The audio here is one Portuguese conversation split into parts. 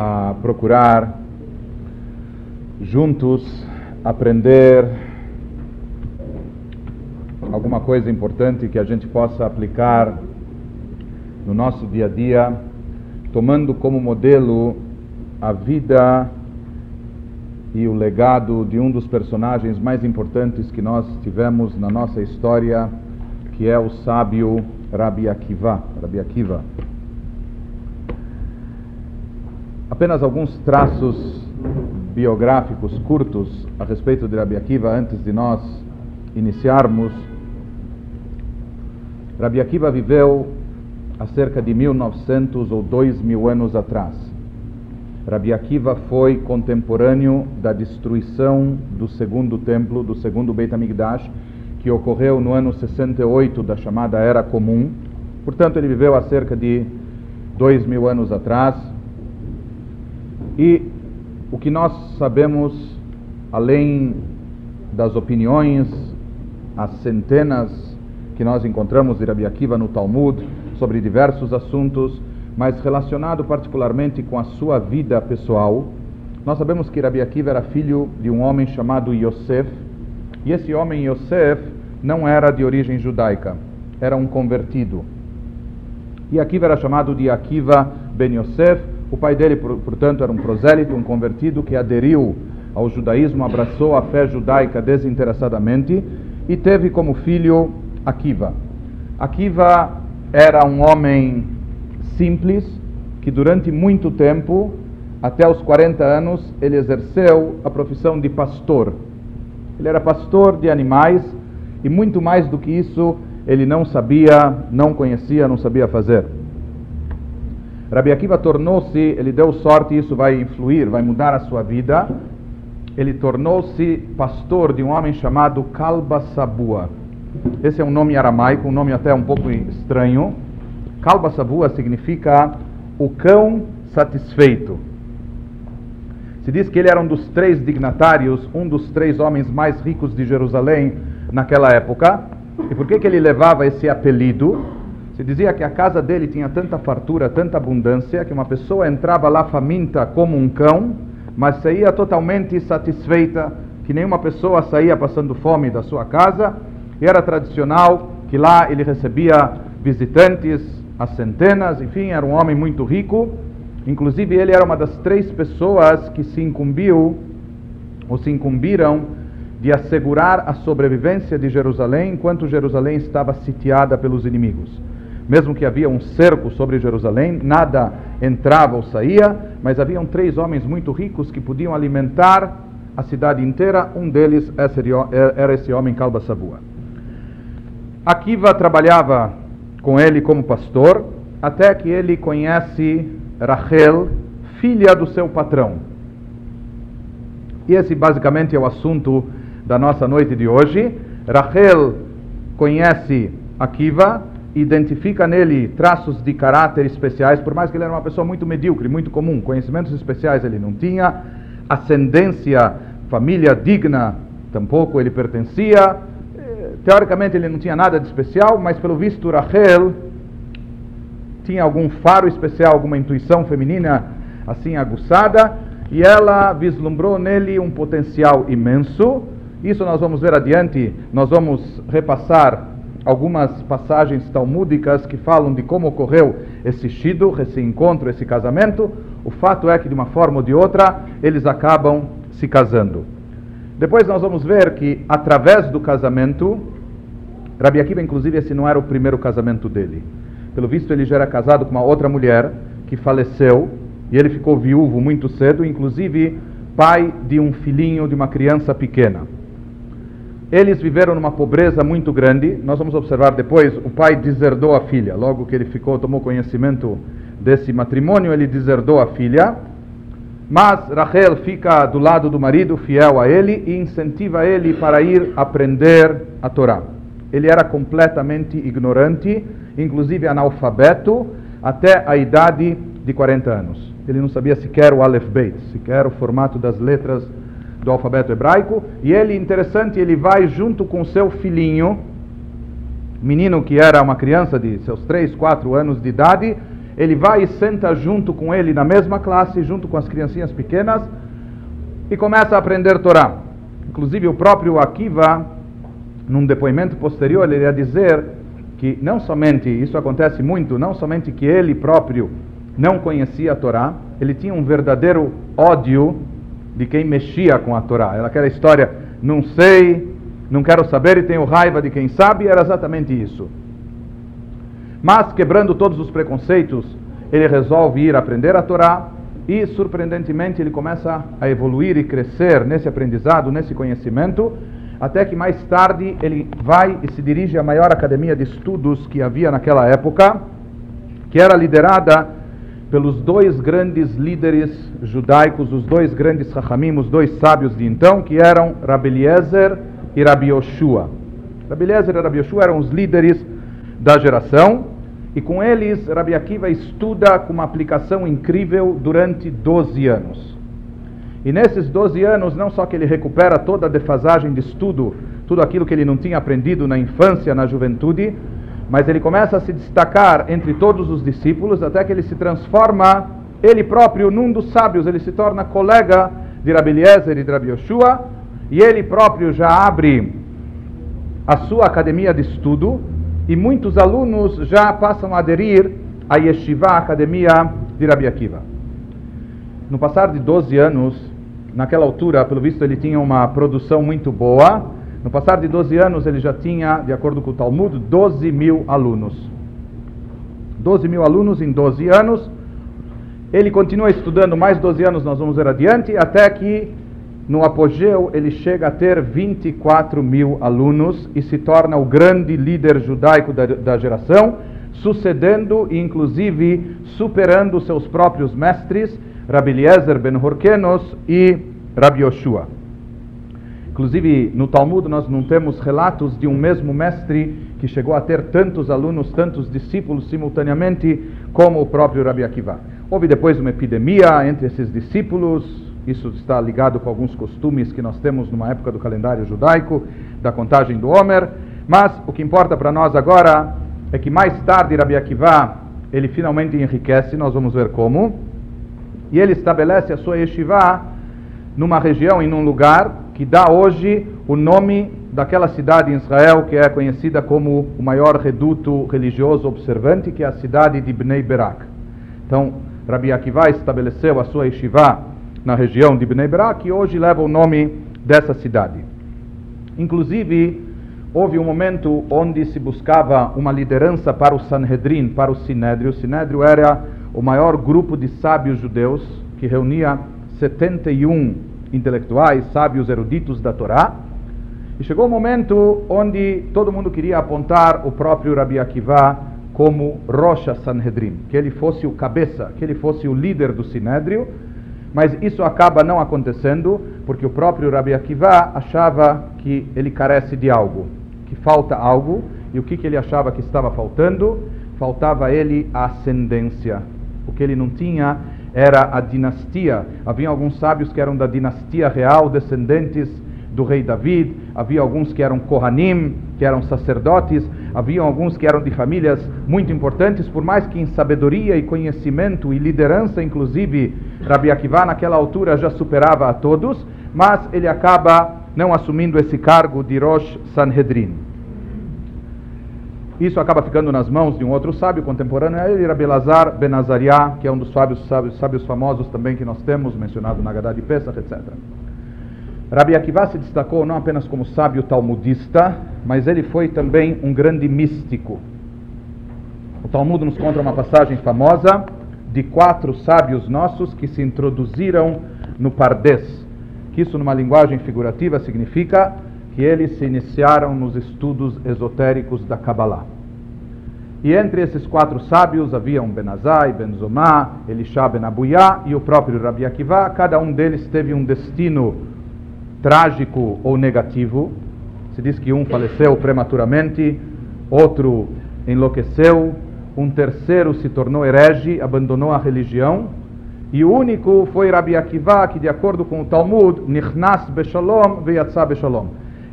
a procurar juntos aprender alguma coisa importante que a gente possa aplicar no nosso dia a dia, tomando como modelo a vida e o legado de um dos personagens mais importantes que nós tivemos na nossa história, que é o sábio Rabi Akiva. Rabi Akiva. Apenas alguns traços biográficos curtos a respeito de Rabi Akiva antes de nós iniciarmos. Rabi Akiva viveu há cerca de 1900 ou 2000 anos atrás. Rabi Akiva foi contemporâneo da destruição do segundo templo, do segundo Beit HaMikdash, que ocorreu no ano 68 da chamada Era Comum. Portanto, ele viveu há cerca de dois mil anos atrás. E o que nós sabemos, além das opiniões, as centenas que nós encontramos de Rabi Akiva no Talmud sobre diversos assuntos, mas relacionado particularmente com a sua vida pessoal. Nós sabemos que Rabi Akiva era filho de um homem chamado Yosef, e esse homem Yosef não era de origem judaica, era um convertido. E Akiva era chamado de Akiva ben Yosef, o pai dele, portanto, era um prosélito, um convertido que aderiu ao judaísmo, abraçou a fé judaica desinteressadamente e teve como filho Akiva. Akiva era um homem simples que durante muito tempo, até os 40 anos, ele exerceu a profissão de pastor. Ele era pastor de animais e muito mais do que isso, ele não sabia, não conhecia, não sabia fazer. Rabi Akiva tornou-se, ele deu sorte, isso vai influir, vai mudar a sua vida. Ele tornou-se pastor de um homem chamado Kalba Sabua. Esse é um nome aramaico, um nome até um pouco estranho. Kalba Sabua significa o cão satisfeito. Se diz que ele era um dos três dignatários, um dos três homens mais ricos de Jerusalém naquela época. E por que, que ele levava esse apelido? Se dizia que a casa dele tinha tanta fartura, tanta abundância, que uma pessoa entrava lá faminta como um cão, mas saía totalmente satisfeita, que nenhuma pessoa saía passando fome da sua casa. E era tradicional que lá ele recebia visitantes, as centenas, enfim, era um homem muito rico. Inclusive, ele era uma das três pessoas que se incumbiu, ou se incumbiram, de assegurar a sobrevivência de Jerusalém enquanto Jerusalém estava sitiada pelos inimigos. Mesmo que havia um cerco sobre Jerusalém, nada entrava ou saía, mas haviam três homens muito ricos que podiam alimentar a cidade inteira. Um deles era esse homem Calba Sabua. Akiva trabalhava com ele como pastor, até que ele conhece Rachel, filha do seu patrão. E esse basicamente é o assunto da nossa noite de hoje. Rachel conhece Akiva, identifica nele traços de caráter especiais, por mais que ele era uma pessoa muito medíocre, muito comum, conhecimentos especiais ele não tinha, ascendência, família digna, tampouco ele pertencia, Teoricamente ele não tinha nada de especial, mas pelo visto Rachel tinha algum faro especial, alguma intuição feminina assim aguçada, e ela vislumbrou nele um potencial imenso. Isso nós vamos ver adiante, nós vamos repassar algumas passagens talmúdicas que falam de como ocorreu esse shido, esse encontro, esse casamento. O fato é que de uma forma ou de outra eles acabam se casando. Depois nós vamos ver que através do casamento, Rabi Akiva inclusive esse não era o primeiro casamento dele. Pelo visto ele já era casado com uma outra mulher que faleceu e ele ficou viúvo muito cedo, inclusive pai de um filhinho de uma criança pequena. Eles viveram numa pobreza muito grande. Nós vamos observar depois, o pai deserdou a filha. Logo que ele ficou, tomou conhecimento desse matrimônio, ele deserdou a filha mas Rachel fica do lado do marido, fiel a ele, e incentiva ele para ir aprender a Torá. Ele era completamente ignorante, inclusive analfabeto, até a idade de 40 anos. Ele não sabia sequer o Aleph Beit, sequer o formato das letras do alfabeto hebraico. E ele, interessante, ele vai junto com seu filhinho, menino que era uma criança de seus 3, 4 anos de idade, ele vai e senta junto com ele na mesma classe, junto com as criancinhas pequenas, e começa a aprender Torá. Inclusive o próprio Akiva, num depoimento posterior, ele ia dizer que não somente, isso acontece muito, não somente que ele próprio não conhecia a Torá, ele tinha um verdadeiro ódio de quem mexia com a Torá. Era aquela história, não sei, não quero saber e tenho raiva de quem sabe, era exatamente isso. Mas, quebrando todos os preconceitos, ele resolve ir aprender a Torá e, surpreendentemente, ele começa a evoluir e crescer nesse aprendizado, nesse conhecimento, até que mais tarde ele vai e se dirige à maior academia de estudos que havia naquela época, que era liderada pelos dois grandes líderes judaicos, os dois grandes Chachamim, os dois sábios de então, que eram Rabi e Rabi Yoshua. Rabi e Rabi Yoshua eram os líderes da geração, e com eles Rabi Akiva estuda com uma aplicação incrível durante 12 anos. E nesses 12 anos, não só que ele recupera toda a defasagem de estudo, tudo aquilo que ele não tinha aprendido na infância, na juventude, mas ele começa a se destacar entre todos os discípulos, até que ele se transforma, ele próprio, num dos sábios, ele se torna colega de Rabi Eliezer e de Rabi Yoshua, e ele próprio já abre a sua academia de estudo, e muitos alunos já passam a aderir à Yeshiva, academia de Rabi Akiva. No passar de 12 anos, naquela altura, pelo visto, ele tinha uma produção muito boa. No passar de 12 anos, ele já tinha, de acordo com o Talmud, 12 mil alunos. 12 mil alunos em 12 anos. Ele continua estudando mais 12 anos, nós vamos ver adiante, até que no apogeu, ele chega a ter 24 mil alunos e se torna o grande líder judaico da, da geração, sucedendo e inclusive superando seus próprios mestres, Rabi Eliezer ben Horkenos e Rabi Yoshua. Inclusive, no Talmud nós não temos relatos de um mesmo mestre que chegou a ter tantos alunos, tantos discípulos simultaneamente, como o próprio Rabi Akiva. Houve depois uma epidemia entre esses discípulos, isso está ligado com alguns costumes que nós temos numa época do calendário judaico, da contagem do Homer. Mas o que importa para nós agora é que mais tarde Rabi Akiva, ele finalmente enriquece, nós vamos ver como. E ele estabelece a sua yeshiva numa região, em um lugar que dá hoje o nome daquela cidade em Israel que é conhecida como o maior reduto religioso observante, que é a cidade de Bnei Berak. Então, Rabi Akiva estabeleceu a sua yeshiva na região de Bnei Brak, que hoje leva o nome dessa cidade. Inclusive, houve um momento onde se buscava uma liderança para o Sanhedrin, para o Sinédrio. O Sinédrio era o maior grupo de sábios judeus que reunia 71 intelectuais, sábios eruditos da Torá. E chegou o um momento onde todo mundo queria apontar o próprio Rabi Akiva como Rocha Sanhedrin, que ele fosse o cabeça, que ele fosse o líder do Sinédrio mas isso acaba não acontecendo porque o próprio Rabi Akiva achava que ele carece de algo, que falta algo, e o que, que ele achava que estava faltando? Faltava ele a ascendência. O que ele não tinha era a dinastia. Havia alguns sábios que eram da dinastia real, descendentes do rei David, havia alguns que eram Kohanim, que eram sacerdotes, havia alguns que eram de famílias muito importantes, por mais que em sabedoria e conhecimento e liderança, inclusive, Rabi Akiva naquela altura já superava a todos, mas ele acaba não assumindo esse cargo de Rosh Sanhedrin. Isso acaba ficando nas mãos de um outro sábio contemporâneo, ele Rabi Lazar Ben Azariah, que é um dos sábios, sábios, sábios famosos também que nós temos, mencionado na Gadá de Pesach, etc. Rabi Akiva se destacou não apenas como sábio talmudista, mas ele foi também um grande místico. O Talmud nos conta uma passagem famosa de quatro sábios nossos que se introduziram no Pardes, que isso numa linguagem figurativa significa que eles se iniciaram nos estudos esotéricos da Kabbalah. E entre esses quatro sábios haviam Benazai, Benzomá, Elisha Ben Abuyá e o próprio Rabi Akiva. Cada um deles teve um destino trágico ou negativo. Se diz que um faleceu prematuramente, outro enlouqueceu, um terceiro se tornou herege, abandonou a religião, e o único foi Rabi Akiva, que de acordo com o Talmud, Nichnas Beshalom Veyatza Beshalom.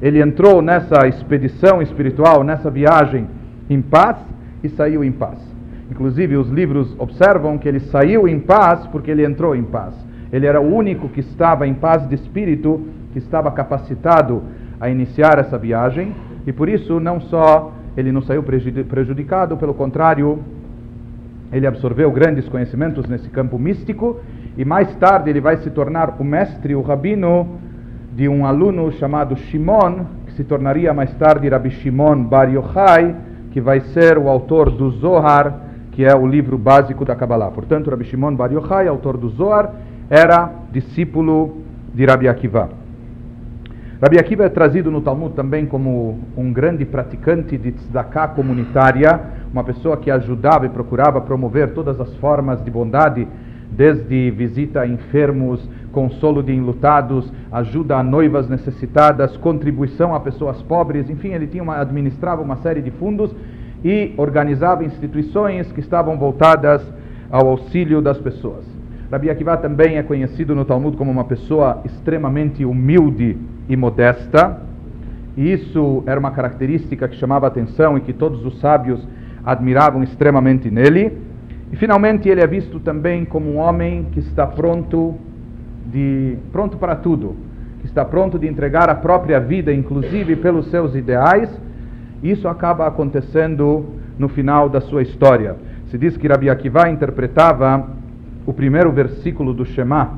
Ele entrou nessa expedição espiritual, nessa viagem em paz e saiu em paz. Inclusive, os livros observam que ele saiu em paz porque ele entrou em paz. Ele era o único que estava em paz de espírito, que estava capacitado a iniciar essa viagem, e por isso não só ele não saiu prejudicado, pelo contrário, ele absorveu grandes conhecimentos nesse campo místico, e mais tarde ele vai se tornar o mestre, o rabino de um aluno chamado Shimon, que se tornaria mais tarde Rabbi Shimon Bar Yochai, que vai ser o autor do Zohar, que é o livro básico da Kabbalah. Portanto, Rabbi Shimon Bar Yochai, autor do Zohar, era discípulo de Rabbi Akiva. Rabbi Akiva é trazido no Talmud também como um grande praticante de tzedakah comunitária, uma pessoa que ajudava e procurava promover todas as formas de bondade, desde visita a enfermos, consolo de enlutados, ajuda a noivas necessitadas, contribuição a pessoas pobres, enfim, ele tinha uma, administrava uma série de fundos e organizava instituições que estavam voltadas ao auxílio das pessoas. Rabi Akiva também é conhecido no Talmud como uma pessoa extremamente humilde e modesta, e isso era uma característica que chamava atenção e que todos os sábios admiravam extremamente nele. E finalmente ele é visto também como um homem que está pronto de pronto para tudo, que está pronto de entregar a própria vida, inclusive pelos seus ideais. Isso acaba acontecendo no final da sua história. Se diz que Rabi Akiva interpretava o primeiro versículo do Shema,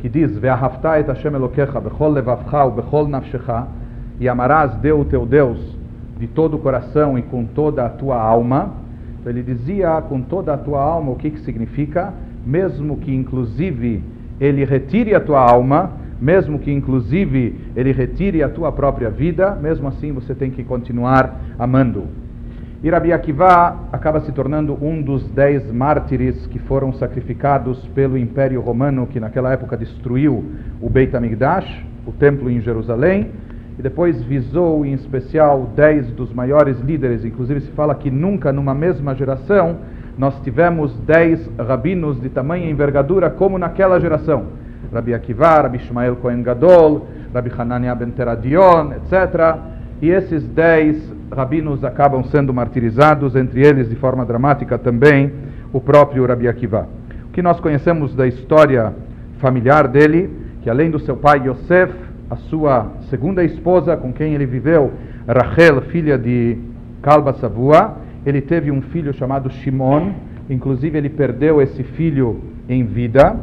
que diz: Ve'ahavta et Hashem Elokecha bechol levavcha bechol nafshecha, e amarás Deus, teu Deus, de todo o coração e com toda a tua alma. Ele dizia com toda a tua alma o que, que significa, mesmo que inclusive ele retire a tua alma, mesmo que inclusive ele retire a tua própria vida, mesmo assim você tem que continuar amando. E Akiva acaba se tornando um dos dez mártires que foram sacrificados pelo Império Romano, que naquela época destruiu o Beit HaMikdash, o templo em Jerusalém, e depois visou em especial dez dos maiores líderes. Inclusive se fala que nunca numa mesma geração nós tivemos dez rabinos de tamanha envergadura como naquela geração. Rabi Akiva, Rabi Ishmael Cohen Gadol, Rabi Hanania ben Teradion, etc. E esses dez rabinos acabam sendo martirizados, entre eles de forma dramática também o próprio Rabi Akiva. O que nós conhecemos da história familiar dele, que além do seu pai Yosef, a sua segunda esposa com quem ele viveu, Rachel, filha de Kalba Savua, ele teve um filho chamado Shimon, inclusive ele perdeu esse filho em vida.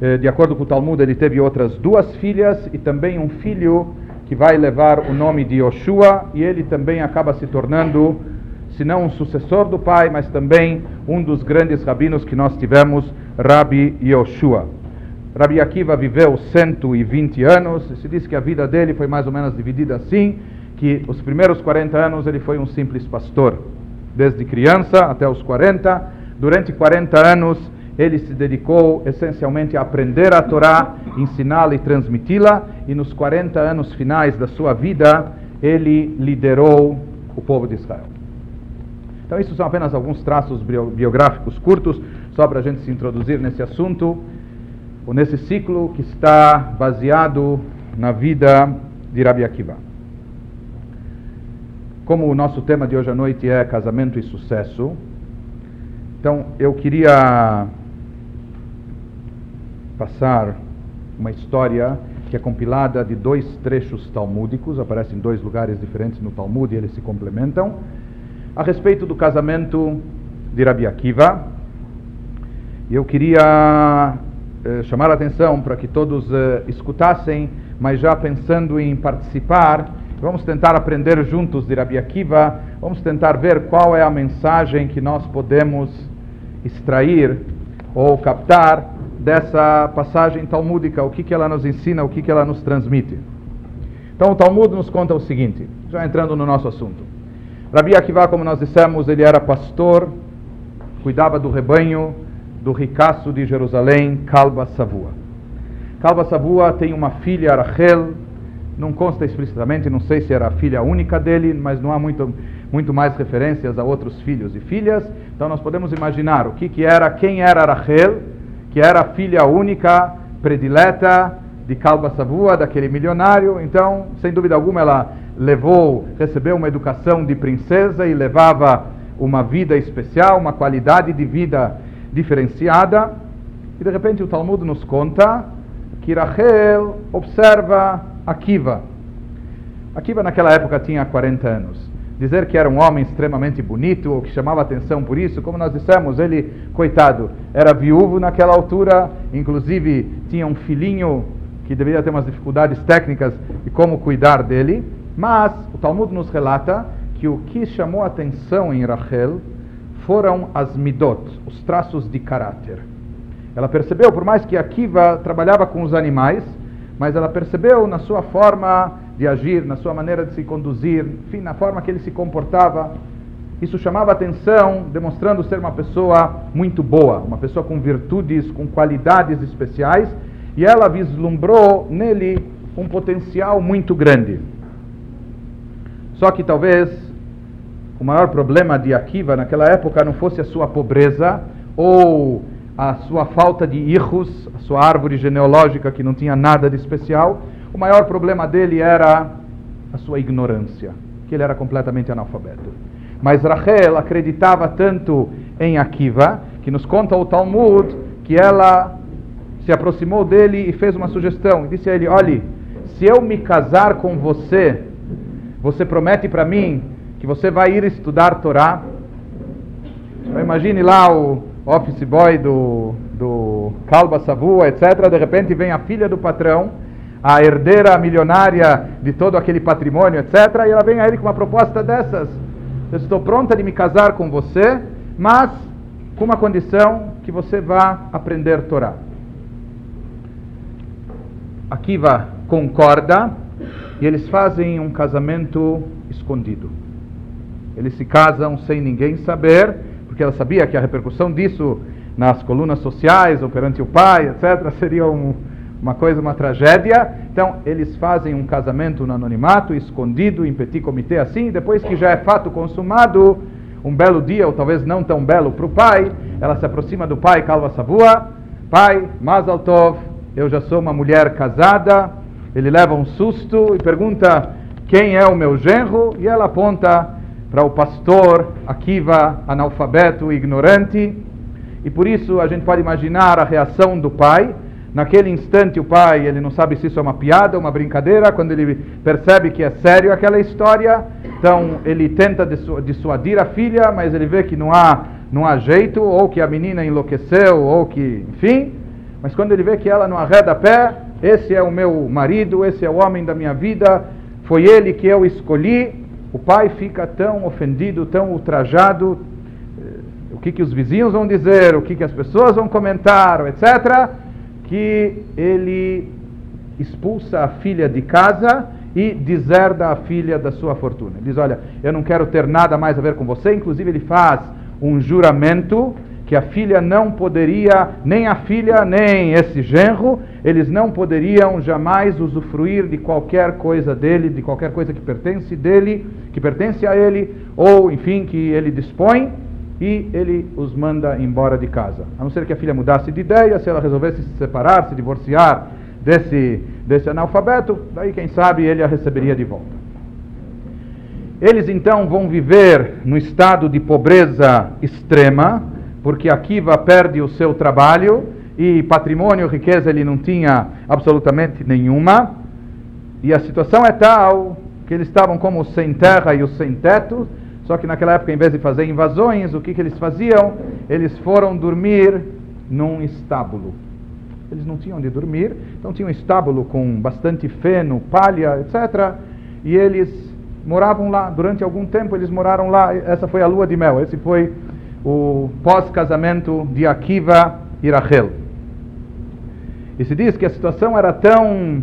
Eh, de acordo com o Talmud, ele teve outras duas filhas e também um filho que vai levar o nome de Yoshua e ele também acaba se tornando, se não um sucessor do pai, mas também um dos grandes rabinos que nós tivemos, Rabi Yoshua. Rabi Akiva viveu 120 anos, se diz que a vida dele foi mais ou menos dividida assim, que os primeiros 40 anos ele foi um simples pastor, desde criança até os 40, durante 40 anos ele se dedicou essencialmente a aprender a Torá, ensiná-la e transmiti-la, e nos 40 anos finais da sua vida, ele liderou o povo de Israel. Então, isso são apenas alguns traços biográficos curtos, só para a gente se introduzir nesse assunto, ou nesse ciclo que está baseado na vida de Rabi Akiva. Como o nosso tema de hoje à noite é casamento e sucesso, então eu queria passar uma história que é compilada de dois trechos talmúdicos, aparecem em dois lugares diferentes no Talmud e eles se complementam, a respeito do casamento de Rabi Akiva. Eu queria eh, chamar a atenção para que todos eh, escutassem, mas já pensando em participar, vamos tentar aprender juntos de Rabi Akiva, vamos tentar ver qual é a mensagem que nós podemos extrair ou captar dessa passagem talmúdica, o que, que ela nos ensina, o que, que ela nos transmite. Então o Talmud nos conta o seguinte, já entrando no nosso assunto. Rabi Akiva, como nós dissemos, ele era pastor, cuidava do rebanho do ricaço de Jerusalém, Kalba Savua. Kalba Savua tem uma filha, Rachel, não consta explicitamente, não sei se era a filha única dele, mas não há muito, muito mais referências a outros filhos e filhas. Então nós podemos imaginar o que, que era, quem era Rachel, que era a filha única, predileta de Kalba Savua, daquele milionário. Então, sem dúvida alguma, ela levou, recebeu uma educação de princesa e levava uma vida especial, uma qualidade de vida diferenciada. E de repente o Talmud nos conta que Rachel observa Akiva. Akiva naquela época tinha 40 anos. Dizer que era um homem extremamente bonito ou que chamava atenção por isso, como nós dissemos, ele, coitado, era viúvo naquela altura, inclusive tinha um filhinho que deveria ter umas dificuldades técnicas de como cuidar dele. Mas o Talmud nos relata que o que chamou atenção em Rachel foram as midot, os traços de caráter. Ela percebeu, por mais que Akiva trabalhava com os animais, mas ela percebeu na sua forma de agir, na sua maneira de se conduzir, enfim, na forma que ele se comportava. Isso chamava atenção, demonstrando ser uma pessoa muito boa, uma pessoa com virtudes, com qualidades especiais, e ela vislumbrou nele um potencial muito grande. Só que talvez o maior problema de Akiva naquela época não fosse a sua pobreza ou a sua falta de hijos, a sua árvore genealógica que não tinha nada de especial. O maior problema dele era a sua ignorância, que ele era completamente analfabeto. Mas Rachel acreditava tanto em Akiva, que nos conta o Talmud, que ela se aproximou dele e fez uma sugestão. Disse a ele: Olhe, se eu me casar com você, você promete para mim que você vai ir estudar Torá? Imagine lá o office boy do, do Kalba Savua, etc. De repente vem a filha do patrão, a herdeira milionária de todo aquele patrimônio, etc. E ela vem a ele com uma proposta dessas. Eu estou pronta de me casar com você, mas com uma condição que você vá aprender Torá. Akiva concorda e eles fazem um casamento escondido. Eles se casam sem ninguém saber, porque ela sabia que a repercussão disso nas colunas sociais ou perante o pai, etc., seria um, uma coisa, uma tragédia. Então, eles fazem um casamento no anonimato, escondido, em petit comité, assim, depois que já é fato consumado, um belo dia, ou talvez não tão belo para o pai, ela se aproxima do pai, Calva Savua, pai, Mazal Tov, eu já sou uma mulher casada, ele leva um susto e pergunta quem é o meu genro, e ela aponta para o pastor Akiva, analfabeto, ignorante, e por isso a gente pode imaginar a reação do pai. Naquele instante o pai, ele não sabe se isso é uma piada, uma brincadeira, quando ele percebe que é sério aquela história, então ele tenta dissuadir a filha, mas ele vê que não há, não há jeito, ou que a menina enlouqueceu, ou que, enfim, mas quando ele vê que ela não arreda pé, esse é o meu marido, esse é o homem da minha vida, foi ele que eu escolhi, o pai fica tão ofendido, tão ultrajado, eh, o que, que os vizinhos vão dizer, o que, que as pessoas vão comentar, etc., que ele expulsa a filha de casa e deserda a filha da sua fortuna. Ele diz: Olha, eu não quero ter nada mais a ver com você. Inclusive, ele faz um juramento que a filha não poderia, nem a filha, nem esse genro, eles não poderiam jamais usufruir de qualquer coisa dele, de qualquer coisa que pertence dele, que pertence a ele, ou enfim, que ele dispõe, e ele os manda embora de casa. A não ser que a filha mudasse de ideia, se ela resolvesse se separar, se divorciar desse, desse analfabeto, daí quem sabe ele a receberia de volta. Eles então vão viver no estado de pobreza extrema, porque Akiva perde o seu trabalho e patrimônio, riqueza ele não tinha absolutamente nenhuma. E a situação é tal que eles estavam como sem terra e os sem teto, só que naquela época, em vez de fazer invasões, o que, que eles faziam? Eles foram dormir num estábulo. Eles não tinham onde dormir, então tinha um estábulo com bastante feno, palha, etc. E eles moravam lá. Durante algum tempo eles moraram lá. Essa foi a lua de mel. Esse foi o pós-casamento de Akiva e Rachel. E se diz que a situação era tão,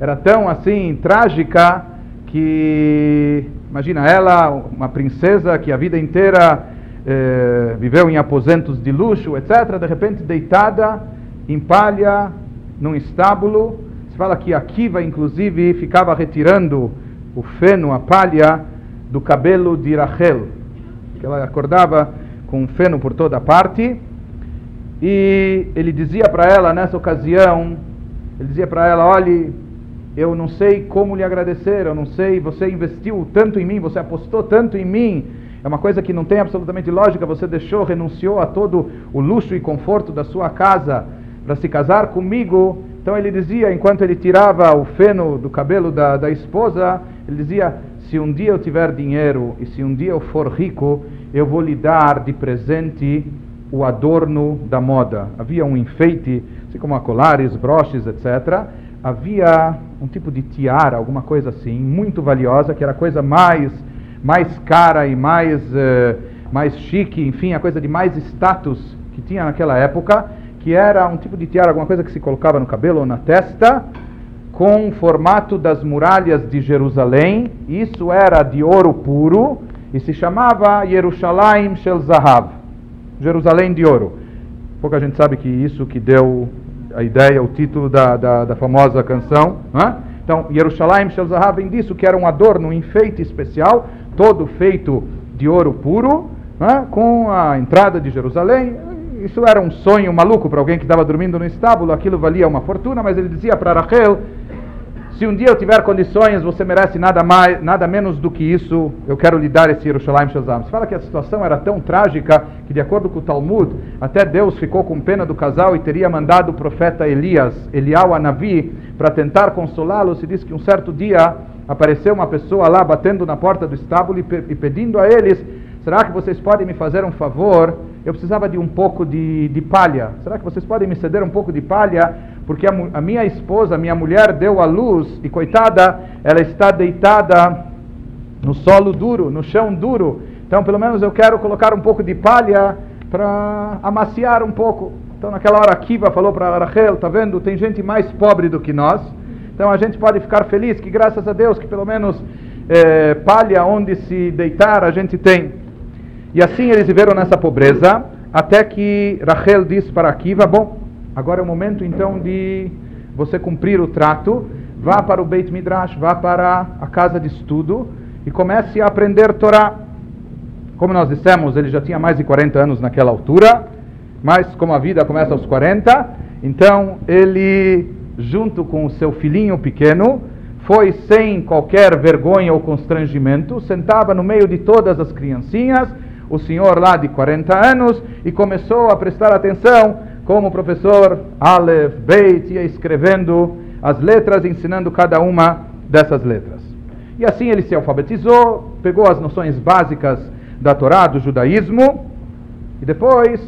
era tão assim trágica que, imagina, ela, uma princesa que a vida inteira eh, viveu em aposentos de luxo, etc., de repente deitada em palha, num estábulo. Se fala que Akiva, inclusive, ficava retirando o feno, a palha, do cabelo de Rachel. Que ela acordava com feno por toda parte. E ele dizia para ela nessa ocasião, ele dizia para ela, olhe, eu não sei como lhe agradecer, eu não sei, você investiu tanto em mim, você apostou tanto em mim, é uma coisa que não tem absolutamente lógica. Você deixou, renunciou a todo o luxo e conforto da sua casa para se casar comigo. Então ele dizia, enquanto ele tirava o feno do cabelo da, da esposa, ele dizia: Se um dia eu tiver dinheiro e se um dia eu for rico, eu vou lhe dar de presente o adorno da moda. Havia um enfeite, assim como colares, broches, etc. Havia um tipo de tiara, alguma coisa assim, muito valiosa, que era a coisa mais, mais cara e mais, uh, mais chique, enfim, a coisa de mais status que tinha naquela época que era um tipo de tiara, alguma coisa que se colocava no cabelo ou na testa, com o formato das muralhas de Jerusalém. Isso era de ouro puro e se chamava Yerushalayim Shel Zahav, Jerusalém de ouro. Pouca gente sabe que isso que deu a ideia, o título da, da, da famosa canção. Né? Então, Yerushalayim Shel Zahav vem disso, que era um adorno, um enfeite especial, todo feito de ouro puro, né? com a entrada de Jerusalém, isso era um sonho maluco para alguém que estava dormindo no estábulo, aquilo valia uma fortuna, mas ele dizia para Rachel, se um dia eu tiver condições, você merece nada mais, nada menos do que isso, eu quero lhe dar esse Yerushalayim Shazam. Se fala que a situação era tão trágica que, de acordo com o Talmud, até Deus ficou com pena do casal e teria mandado o profeta Elias, Eliau Anavi, para tentar consolá-lo. Se diz que um certo dia apareceu uma pessoa lá batendo na porta do estábulo e, pe e pedindo a eles: será que vocês podem me fazer um favor? eu precisava de um pouco de, de palha. Será que vocês podem me ceder um pouco de palha? Porque a, a minha esposa, a minha mulher, deu à luz e, coitada, ela está deitada no solo duro, no chão duro. Então, pelo menos eu quero colocar um pouco de palha para amaciar um pouco. Então, naquela hora, Kiva falou para Rachel: tá vendo? Tem gente mais pobre do que nós. Então, a gente pode ficar feliz que, graças a Deus, que pelo menos é, palha onde se deitar a gente tem. E assim eles viveram nessa pobreza, até que Rachel disse para Akiva: Bom, agora é o momento então de você cumprir o trato, vá para o Beit Midrash, vá para a casa de estudo e comece a aprender Torá. Como nós dissemos, ele já tinha mais de 40 anos naquela altura, mas como a vida começa aos 40, então ele, junto com o seu filhinho pequeno, foi sem qualquer vergonha ou constrangimento, sentava no meio de todas as criancinhas o senhor lá de 40 anos e começou a prestar atenção como o professor Aleph Beit ia escrevendo as letras, ensinando cada uma dessas letras. E assim ele se alfabetizou, pegou as noções básicas da Torá, do judaísmo, e depois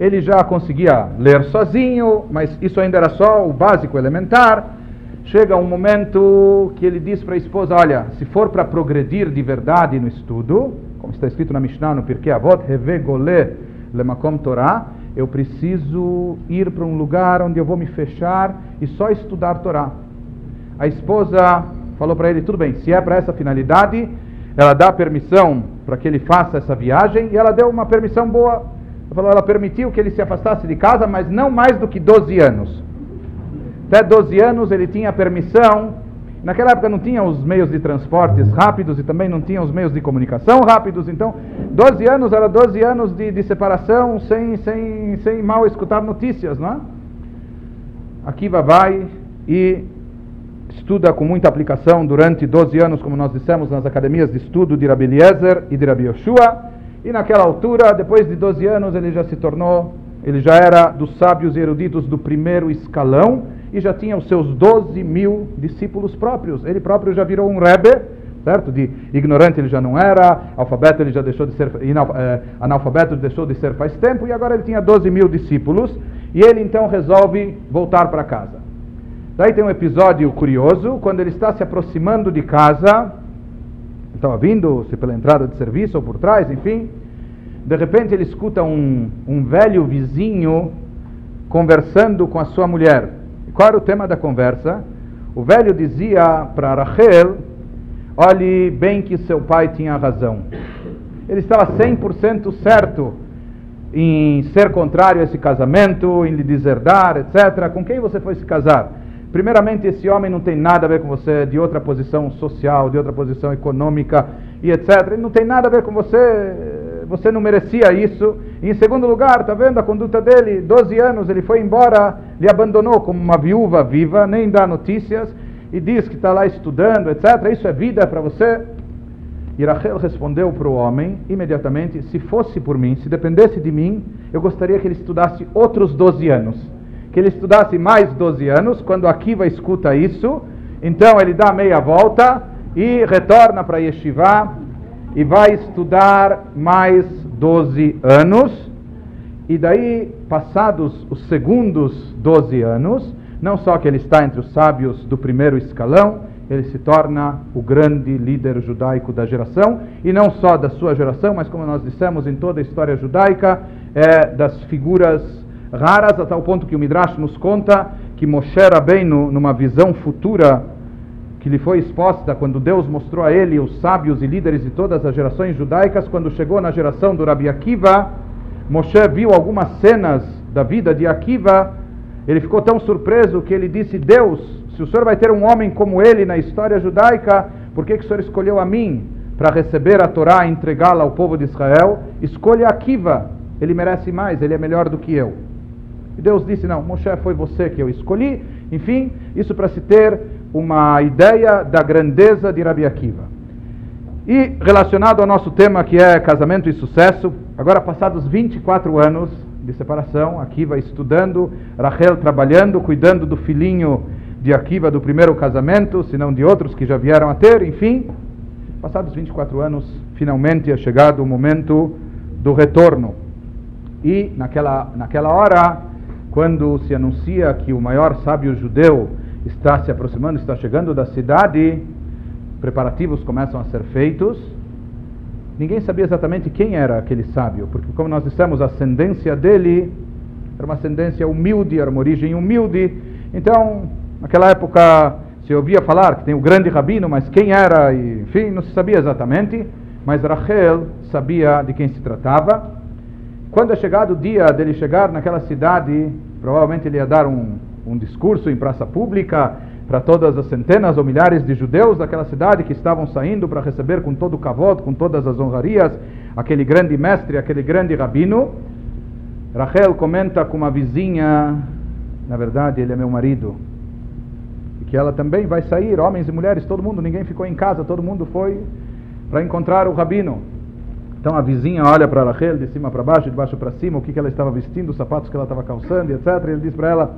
ele já conseguia ler sozinho, mas isso ainda era só o básico elementar. Chega um momento que ele diz para a esposa: Olha, se for para progredir de verdade no estudo, como está escrito na Mishnah, no Pirkei Avot, Revegole Lemakom Torah, eu preciso ir para um lugar onde eu vou me fechar e só estudar Torá. A esposa falou para ele: tudo bem, se é para essa finalidade, ela dá permissão para que ele faça essa viagem e ela deu uma permissão boa. Ela, permitiu que ele se afastasse de casa, mas não mais do que 12 anos. Até 12 anos ele tinha permissão Naquela época não tinha os meios de transportes rápidos e também não tinha os meios de comunicação rápidos, então 12 anos era 12 anos de, de separação sem, sem, sem mal escutar notícias, não é? Akiva vai e estuda com muita aplicação durante 12 anos, como nós dissemos, nas academias de estudo de Rabi Eliezer e de Rabi Yoshua, e naquela altura, depois de 12 anos, ele já se tornou, ele já era dos sábios e eruditos do primeiro escalão, já tinha os seus 12 mil discípulos próprios. Ele próprio já virou um Rebbe, certo? De ignorante ele já não era, alfabeto ele já deixou de ser, eh, analfabeto deixou de ser faz tempo, e agora ele tinha 12 mil discípulos, e ele então resolve voltar para casa. Daí tem um episódio curioso, quando ele está se aproximando de casa, estava vindo, se pela entrada de serviço ou por trás, enfim, de repente ele escuta um, um velho vizinho conversando com a sua mulher. Qual era o tema da conversa? O velho dizia para Rachel: olhe bem que seu pai tinha razão. Ele estava 100% certo em ser contrário a esse casamento, em lhe deserdar, etc. Com quem você foi se casar? Primeiramente, esse homem não tem nada a ver com você, de outra posição social, de outra posição econômica e etc. Ele não tem nada a ver com você você não merecia isso. E em segundo lugar, está vendo a conduta dele? 12 anos, ele foi embora, lhe abandonou como uma viúva viva, nem dá notícias, e diz que está lá estudando, etc. Isso é vida para você? E Rachel respondeu para o homem imediatamente: Se fosse por mim, se dependesse de mim, eu gostaria que ele estudasse outros 12 anos. Que ele estudasse mais 12 anos. Quando Akiva escuta isso, então ele dá meia volta e retorna para Yeshiva e vai estudar mais 12 anos. E daí, passados os segundos 12 anos, não só que ele está entre os sábios do primeiro escalão, ele se torna o grande líder judaico da geração, e não só da sua geração, mas como nós dissemos em toda a história judaica, é das figuras raras, a tal ponto que o Midrash nos conta que Moshe Rabbeinu, numa visão futura que lhe foi exposta quando Deus mostrou a ele os sábios e líderes de todas as gerações judaicas, quando chegou na geração do Rabi Akiva, Moshe viu algumas cenas da vida de Akiva, ele ficou tão surpreso que ele disse: Deus, se o senhor vai ter um homem como ele na história judaica, por que, que o senhor escolheu a mim para receber a Torá e entregá-la ao povo de Israel? Escolha Akiva, ele merece mais, ele é melhor do que eu. E Deus disse: Não, Moshe foi você que eu escolhi. Enfim, isso para se ter uma ideia da grandeza de Rabi Akiva. E relacionado ao nosso tema que é casamento e sucesso, agora passados 24 anos de separação, Akiva estudando, Rachel trabalhando, cuidando do filhinho de Akiva do primeiro casamento, se não de outros que já vieram a ter, enfim, passados 24 anos, finalmente é chegado o momento do retorno. E naquela, naquela hora, quando se anuncia que o maior sábio judeu está se aproximando, está chegando da cidade, preparativos começam a ser feitos. Ninguém sabia exatamente quem era aquele sábio, porque, como nós dissemos, a ascendência dele era uma ascendência humilde, era uma origem humilde. Então, naquela época, se ouvia falar que tem o grande rabino, mas quem era, e, enfim, não se sabia exatamente. Mas Rachel sabia de quem se tratava. Quando é chegado o dia dele chegar naquela cidade, provavelmente ele ia dar um, um discurso em praça pública para todas as centenas ou milhares de judeus daquela cidade que estavam saindo para receber com todo o cavalo, com todas as honrarias, aquele grande mestre, aquele grande rabino. Rachel comenta com uma vizinha, na verdade ele é meu marido, que ela também vai sair, homens e mulheres, todo mundo, ninguém ficou em casa, todo mundo foi para encontrar o rabino. Então a vizinha olha para Rachel de cima para baixo, de baixo para cima, o que, que ela estava vestindo, os sapatos que ela estava calçando, etc. E ele diz para ela: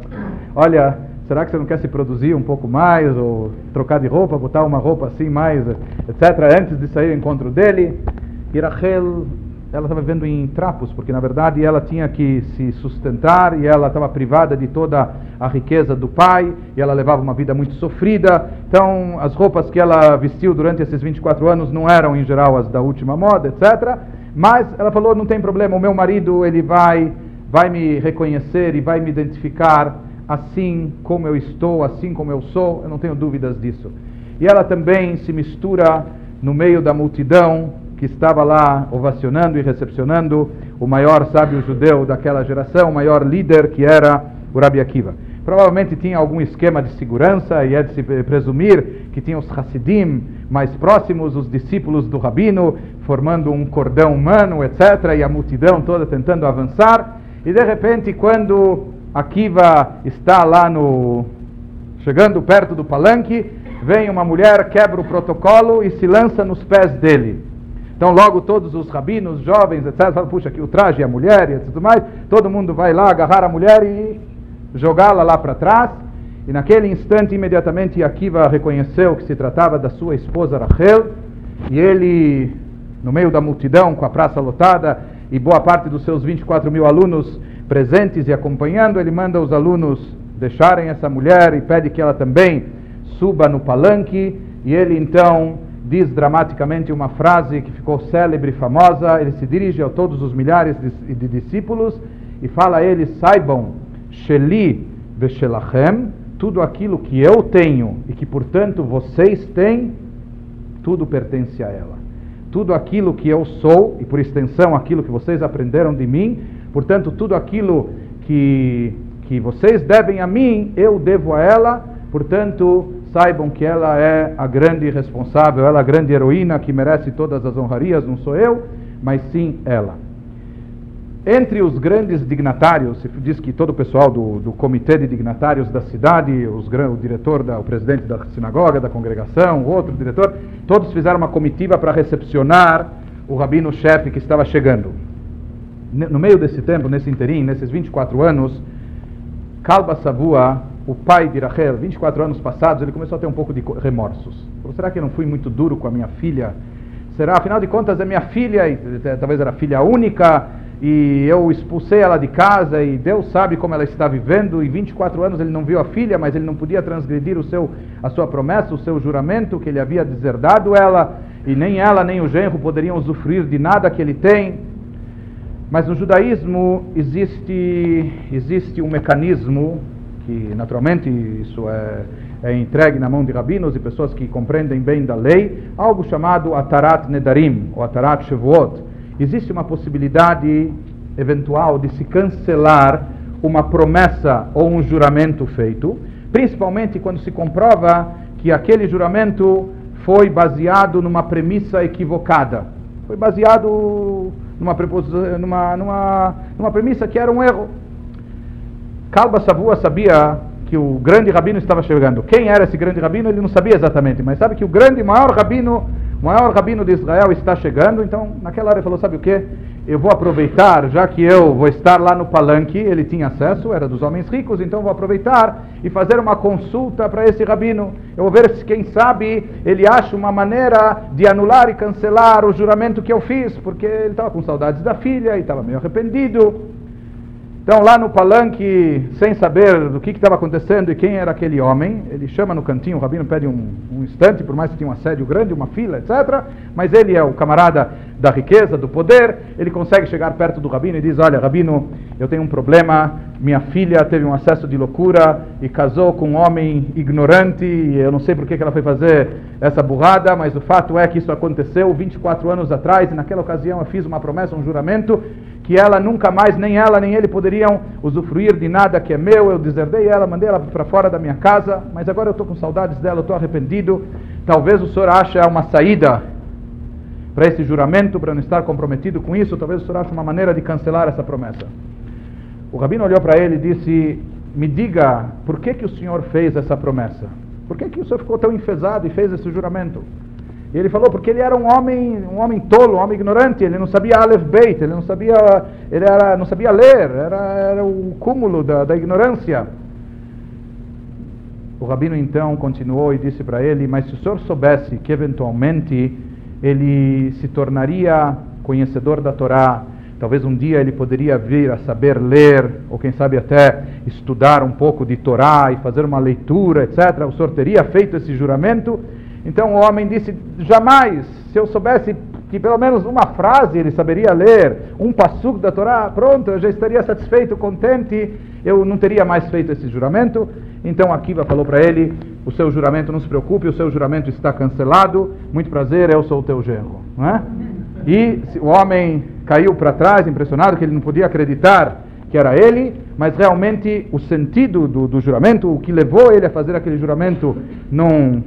Olha, será que você não quer se produzir um pouco mais, ou trocar de roupa, botar uma roupa assim mais, etc., antes de sair ao encontro dele? E Rachel, ela estava vivendo em trapos, porque na verdade ela tinha que se sustentar e ela estava privada de toda a riqueza do pai, e ela levava uma vida muito sofrida. Então, as roupas que ela vestiu durante esses 24 anos não eram, em geral, as da última moda, etc. Mas ela falou: não tem problema, o meu marido ele vai, vai me reconhecer e vai me identificar assim como eu estou, assim como eu sou, eu não tenho dúvidas disso. E ela também se mistura no meio da multidão que estava lá ovacionando e recepcionando o maior sábio judeu daquela geração, o maior líder que era o Rabi Akiva. Provavelmente tinha algum esquema de segurança e é de se presumir que tinha os Hassidim mais próximos, os discípulos do Rabino, formando um cordão humano, etc., e a multidão toda tentando avançar. E de repente, quando Akiva está lá no. chegando perto do palanque, vem uma mulher, quebra o protocolo e se lança nos pés dele. Então, logo todos os rabinos, jovens, etc., falam: puxa, aqui o traje é a mulher e tudo mais. Todo mundo vai lá agarrar a mulher e jogá-la lá para trás. E naquele instante, imediatamente, Akiva reconheceu que se tratava da sua esposa Rachel. E ele, no meio da multidão, com a praça lotada e boa parte dos seus 24 mil alunos presentes e acompanhando, ele manda os alunos deixarem essa mulher e pede que ela também suba no palanque. E ele então diz dramaticamente uma frase que ficou célebre e famosa. Ele se dirige a todos os milhares de, de discípulos e fala a eles: saibam, Sheli veshelachem, tudo aquilo que eu tenho e que portanto vocês têm, tudo pertence a ela. Tudo aquilo que eu sou e por extensão aquilo que vocês aprenderam de mim, portanto tudo aquilo que que vocês devem a mim, eu devo a ela, portanto saibam que ela é a grande responsável, ela é a grande heroína que merece todas as honrarias, não sou eu, mas sim ela. entre os grandes dignatários, se diz que todo o pessoal do, do comitê de dignatários da cidade, os, o diretor, da, o presidente da sinagoga, da congregação, outro diretor, todos fizeram uma comitiva para recepcionar o rabino-chefe que estava chegando. No meio desse tempo, nesse interim, nesses 24 anos, Kalba Savua, o pai de Rachel, 24 anos passados, ele começou a ter um pouco de remorsos. Falou, será que eu não fui muito duro com a minha filha? Será, afinal de contas, é minha filha, e talvez era filha única, e eu expulsei ela de casa e Deus sabe como ela está vivendo. E 24 anos ele não viu a filha, mas ele não podia transgredir o seu, a sua promessa, o seu juramento que ele havia deserdado ela, e nem ela nem o genro poderiam usufruir de nada que ele tem. Mas no judaísmo existe, existe um mecanismo que, naturalmente, isso é, é entregue na mão de rabinos e pessoas que compreendem bem da lei, algo chamado Atarat Nedarim, ou Atarat Shavuot existe uma possibilidade eventual de se cancelar uma promessa ou um juramento feito, principalmente quando se comprova que aquele juramento foi baseado numa premissa equivocada. Foi baseado numa, numa, numa, numa premissa que era um erro. Kalba Savua sabia que o grande rabino estava chegando. Quem era esse grande rabino? Ele não sabia exatamente, mas sabe que o grande, maior rabino maior rabino de Israel está chegando, então naquela hora ele falou: Sabe o que? Eu vou aproveitar, já que eu vou estar lá no palanque, ele tinha acesso, era dos homens ricos, então vou aproveitar e fazer uma consulta para esse rabino. Eu vou ver se, quem sabe, ele acha uma maneira de anular e cancelar o juramento que eu fiz, porque ele estava com saudades da filha e estava meio arrependido. Então, lá no palanque, sem saber do que estava acontecendo e quem era aquele homem, ele chama no cantinho, o rabino pede um, um instante, por mais que tinha um assédio grande, uma fila, etc. Mas ele é o camarada da riqueza, do poder, ele consegue chegar perto do rabino e diz: Olha, rabino, eu tenho um problema, minha filha teve um acesso de loucura e casou com um homem ignorante, eu não sei por que ela foi fazer essa burrada, mas o fato é que isso aconteceu 24 anos atrás, e naquela ocasião eu fiz uma promessa, um juramento, que ela nunca mais, nem ela nem ele poderiam usufruir de nada que é meu. Eu deserdei ela, mandei ela para fora da minha casa, mas agora eu estou com saudades dela, estou arrependido. Talvez o senhor ache uma saída para esse juramento, para não estar comprometido com isso. Talvez o senhor ache uma maneira de cancelar essa promessa. O rabino olhou para ele e disse: Me diga, por que, que o senhor fez essa promessa? Por que, que o senhor ficou tão enfesado e fez esse juramento? E ele falou porque ele era um homem, um homem tolo, um homem ignorante, ele não sabia Aleph Beit, ele não sabia, ele era, não sabia ler, era, era o cúmulo da, da ignorância. O rabino então continuou e disse para ele: Mas se o senhor soubesse que eventualmente ele se tornaria conhecedor da Torá, talvez um dia ele poderia vir a saber ler, ou quem sabe até estudar um pouco de Torá e fazer uma leitura, etc., o senhor teria feito esse juramento? Então o homem disse: Jamais, se eu soubesse que pelo menos uma frase ele saberia ler, um passuco da Torá, pronto, eu já estaria satisfeito, contente, eu não teria mais feito esse juramento. Então Akiva falou para ele: O seu juramento, não se preocupe, o seu juramento está cancelado, muito prazer, eu sou o teu genro. Não é? E o homem caiu para trás, impressionado, que ele não podia acreditar que era ele, mas realmente o sentido do, do juramento, o que levou ele a fazer aquele juramento, não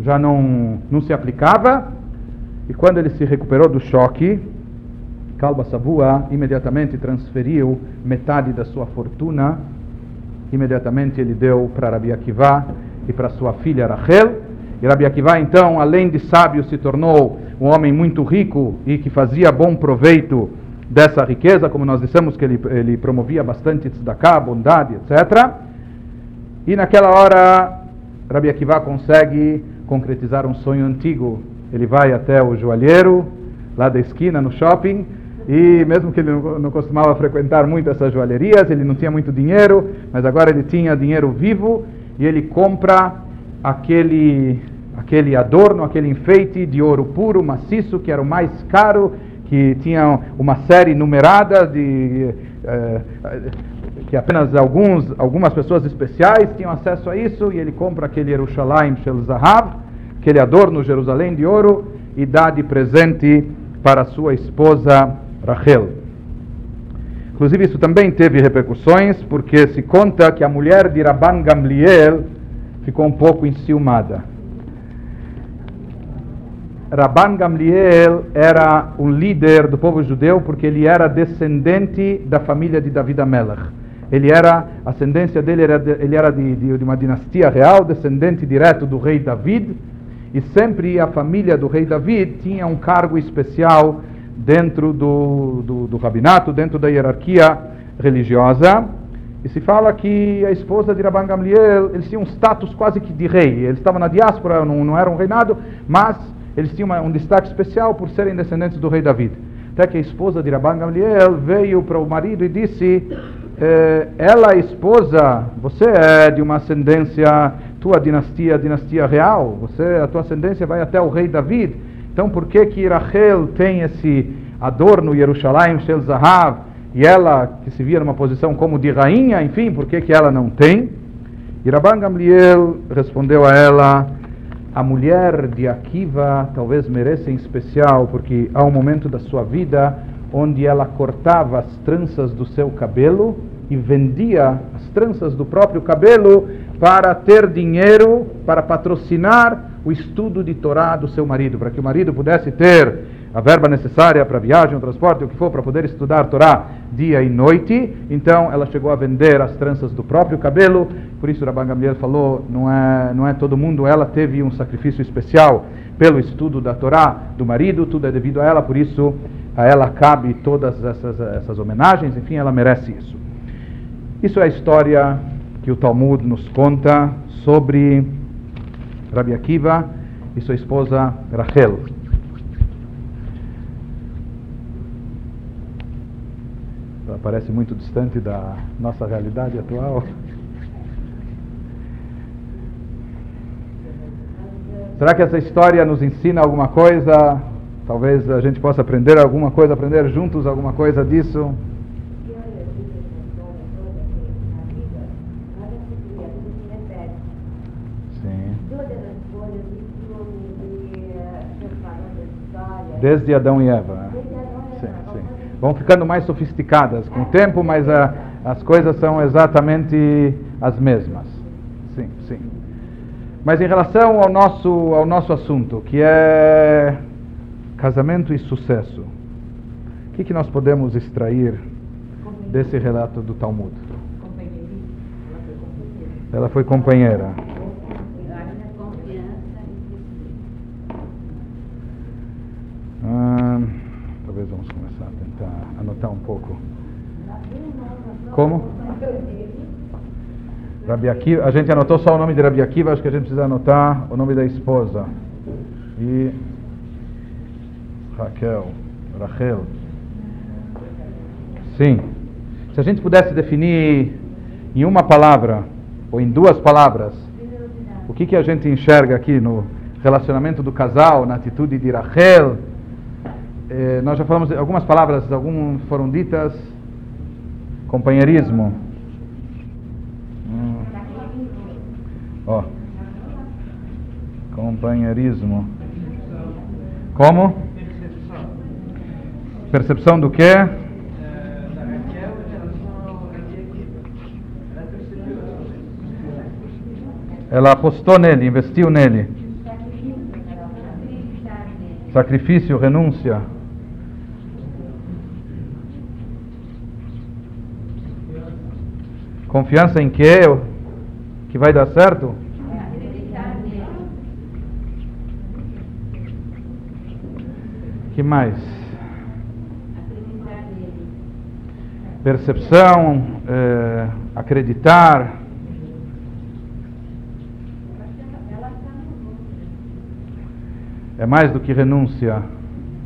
já não, não se aplicava, e quando ele se recuperou do choque, Kalba Savua imediatamente transferiu metade da sua fortuna, imediatamente ele deu para Rabi Akiva e para sua filha Rachel, e Rabi Akiva então, além de sábio, se tornou um homem muito rico e que fazia bom proveito dessa riqueza, como nós dissemos que ele, ele promovia bastante tzedakah, bondade, etc. E naquela hora, Rabi Akiva consegue concretizar um sonho antigo. Ele vai até o joalheiro, lá da esquina, no shopping, e mesmo que ele não costumava frequentar muito essas joalherias, ele não tinha muito dinheiro, mas agora ele tinha dinheiro vivo e ele compra aquele, aquele adorno, aquele enfeite de ouro puro, maciço, que era o mais caro, que tinha uma série numerada de. Eh, que apenas alguns, algumas pessoas especiais tinham acesso a isso, e ele compra aquele Yerushalayim Shel Zahav, aquele adorno Jerusalém de ouro, e dá de presente para sua esposa Rachel. Inclusive, isso também teve repercussões, porque se conta que a mulher de Rabban Gamliel ficou um pouco enciumada. Rabban Gamliel era um líder do povo judeu porque ele era descendente da família de David Amelech. Ele era, a ascendência dele era, de, ele era de, de, de uma dinastia real, descendente direto do rei David, e sempre a família do rei David tinha um cargo especial dentro do, do, do rabinato, dentro da hierarquia religiosa. E se fala que a esposa de Rabban Gamliel, eles tinham um status quase que de rei. Eles estavam na diáspora, não, não era um reinado, mas eles tinham um destaque especial por serem descendentes do rei David. Até que a esposa de Rabban Gamliel veio para o marido e disse: eh, Ela, esposa, você é de uma ascendência, tua dinastia, dinastia real, você, a tua ascendência vai até o rei David. Então, por que que Rachel tem esse adorno Yerushalayim Shel Zahav e ela que se via numa posição como de rainha, enfim, por que que ela não tem? E Rabban Gamliel respondeu a ela a mulher de Akiva talvez mereça em especial, porque há um momento da sua vida onde ela cortava as tranças do seu cabelo e vendia as tranças do próprio cabelo para ter dinheiro para patrocinar o estudo de Torá do seu marido, para que o marido pudesse ter a verba necessária para viagem, o transporte, o que for, para poder estudar Torá dia e noite. Então ela chegou a vender as tranças do próprio cabelo. Por isso Rabban Gamliel falou, não é, não é todo mundo. Ela teve um sacrifício especial pelo estudo da Torá do marido. Tudo é devido a ela. Por isso a ela cabe todas essas, essas homenagens. Enfim, ela merece isso. Isso é a história que o Talmud nos conta sobre Rabi Akiva e sua esposa Rachel. parece muito distante da nossa realidade atual. Será que essa história nos ensina alguma coisa? Talvez a gente possa aprender alguma coisa, aprender juntos alguma coisa disso. Sim. Desde Adão e Eva. vão ficando mais sofisticadas com o tempo, mas a, as coisas são exatamente as mesmas. Sim, sim. Mas em relação ao nosso, ao nosso assunto, que é casamento e sucesso, o que, que nós podemos extrair desse relato do Talmud? Ela foi companheira. Hum, talvez vamos começar a tentar anotar um pouco. Como? Rabi Akiva, a gente anotou só o nome de Rabi Akiva, acho que a gente precisa anotar o nome da esposa. E Raquel, Rachel. Sim. Se a gente pudesse definir em uma palavra ou em duas palavras, o que, que a gente enxerga aqui no relacionamento do casal, na atitude de Rachel, eh, nós já falamos algumas palavras, algumas foram ditas. Companheirismo. Hum. Ó. Companheirismo. Como? Percepção do quê? Ela apostou nele, investiu nele. Sacrifício, renúncia. Confiança em que? Que vai dar certo? que mais? Percepção, é, acreditar. É mais do que renúncia,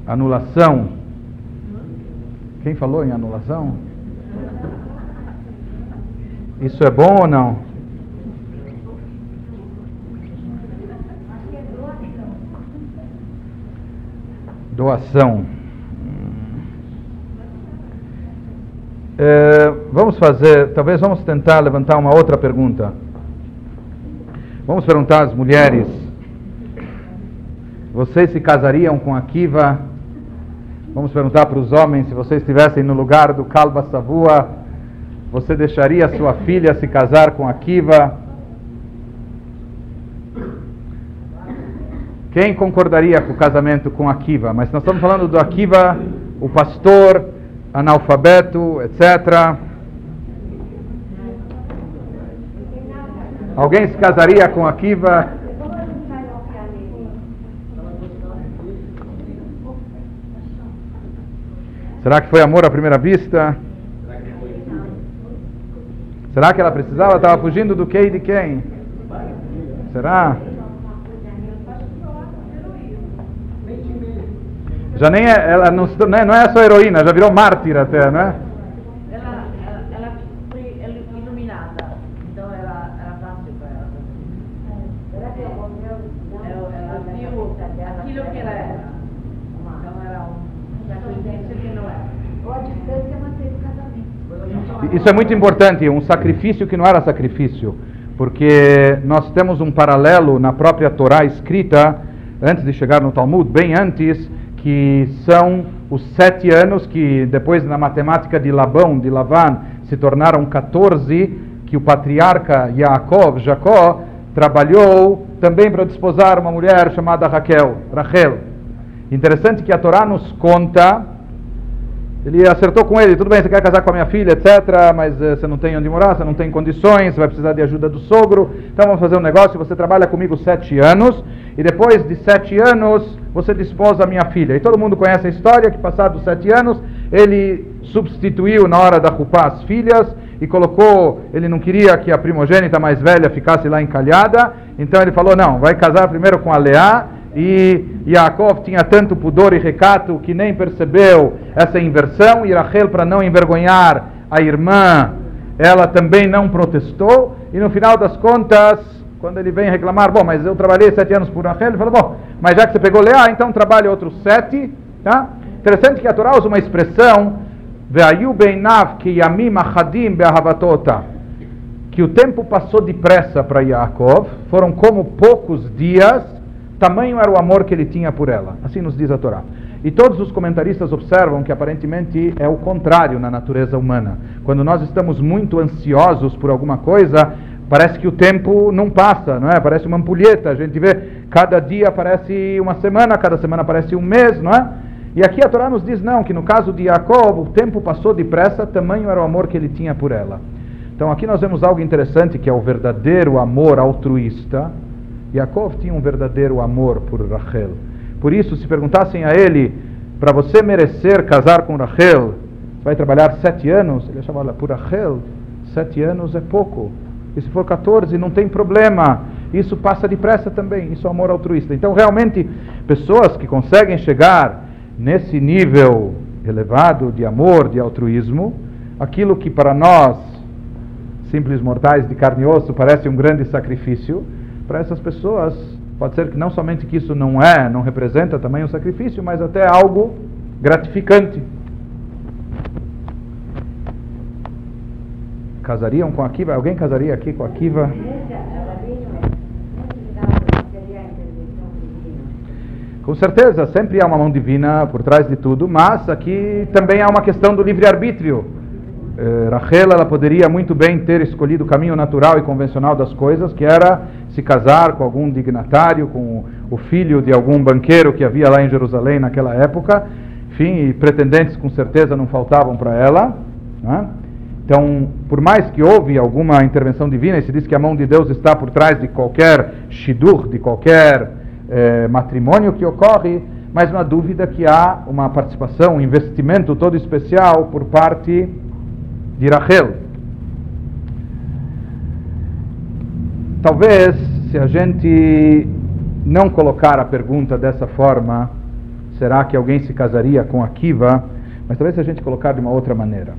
anulação. Quem falou em anulação? Isso é bom ou não? Doação. É, vamos fazer, talvez vamos tentar levantar uma outra pergunta. Vamos perguntar às mulheres: vocês se casariam com a Kiva? Vamos perguntar para os homens se vocês estivessem no lugar do Kalba Savua você deixaria sua filha se casar com Akiva? Quem concordaria com o casamento com Akiva? Mas nós estamos falando do Akiva, o pastor, analfabeto, etc. Alguém se casaria com Akiva? Será que foi amor à primeira vista? Será que ela precisava? Estava fugindo do que e de quem? Será? Já nem é, ela não, né, não é só heroína, já virou mártir até, né? Ela, ela, ela foi iluminada, então era, era fácil para ela. Ela, ela viu aquilo que ela era. Então era um, uma coincidência que não era. Ou a distância manteve o casamento. Isso é muito importante, um sacrifício que não era sacrifício, porque nós temos um paralelo na própria Torá escrita, antes de chegar no Talmud, bem antes, que são os sete anos que depois na matemática de Labão, de Lavan, se tornaram 14, que o patriarca Yaakov, Jacó, trabalhou também para desposar uma mulher chamada Raquel, Rachel. Interessante que a Torá nos conta, ele acertou com ele, tudo bem, você quer casar com a minha filha, etc., mas uh, você não tem onde morar, você não tem condições, você vai precisar de ajuda do sogro, então vamos fazer um negócio, você trabalha comigo sete anos, e depois de sete anos você desposa a minha filha. E todo mundo conhece a história que passados sete anos ele substituiu na hora da Rupá as filhas e colocou, ele não queria que a primogênita mais velha ficasse lá encalhada, então ele falou, não, vai casar primeiro com a Leá, e Yaakov tinha tanto pudor e recato que nem percebeu essa inversão, e Rachel, para não envergonhar a irmã, ela também não protestou, e no final das contas, quando ele vem reclamar, bom, mas eu trabalhei sete anos por Rachel, ele falou, bom, mas já que você pegou Leá, então trabalhe outros sete, tá? Interessante que a Torá usa uma expressão, que o tempo passou depressa para Yaakov, foram como poucos dias, tamanho era o amor que ele tinha por ela. Assim nos diz a Torá. E todos os comentaristas observam que aparentemente é o contrário na natureza humana. Quando nós estamos muito ansiosos por alguma coisa, parece que o tempo não passa, não é? Parece uma ampulheta. A gente vê, cada dia parece uma semana, cada semana parece um mês, não é? E aqui a Torá nos diz não, que no caso de Jacob, o tempo passou depressa, tamanho era o amor que ele tinha por ela. Então aqui nós vemos algo interessante, que é o verdadeiro amor altruísta. Jacob tinha um verdadeiro amor por Rachel. Por isso, se perguntassem a ele, para você merecer casar com Rachel, vai trabalhar sete anos? Ele achava, olha, por Rachel, sete anos é pouco. E se for 14, não tem problema. Isso passa depressa também. Isso é amor altruísta. Então, realmente, pessoas que conseguem chegar nesse nível elevado de amor, de altruísmo, aquilo que para nós, simples mortais de carne e osso, parece um grande sacrifício, para essas pessoas pode ser que não somente que isso não é, não representa também um sacrifício, mas até algo gratificante. Casariam com Akiva? Alguém casaria aqui com Akiva? Com certeza, sempre há uma mão divina por trás de tudo, mas aqui também há uma questão do livre-arbítrio. Eh, Rachel ela poderia muito bem ter escolhido o caminho natural e convencional das coisas, que era se casar com algum dignatário, com o filho de algum banqueiro que havia lá em Jerusalém naquela época. Enfim, e pretendentes com certeza não faltavam para ela. Né? Então, por mais que houve alguma intervenção divina, e se diz que a mão de Deus está por trás de qualquer shidur, de qualquer eh, matrimônio que ocorre, mas não há dúvida que há uma participação, um investimento todo especial por parte de Rachel. Talvez, se a gente não colocar a pergunta dessa forma, será que alguém se casaria com Akiva? Mas talvez se a gente colocar de uma outra maneira.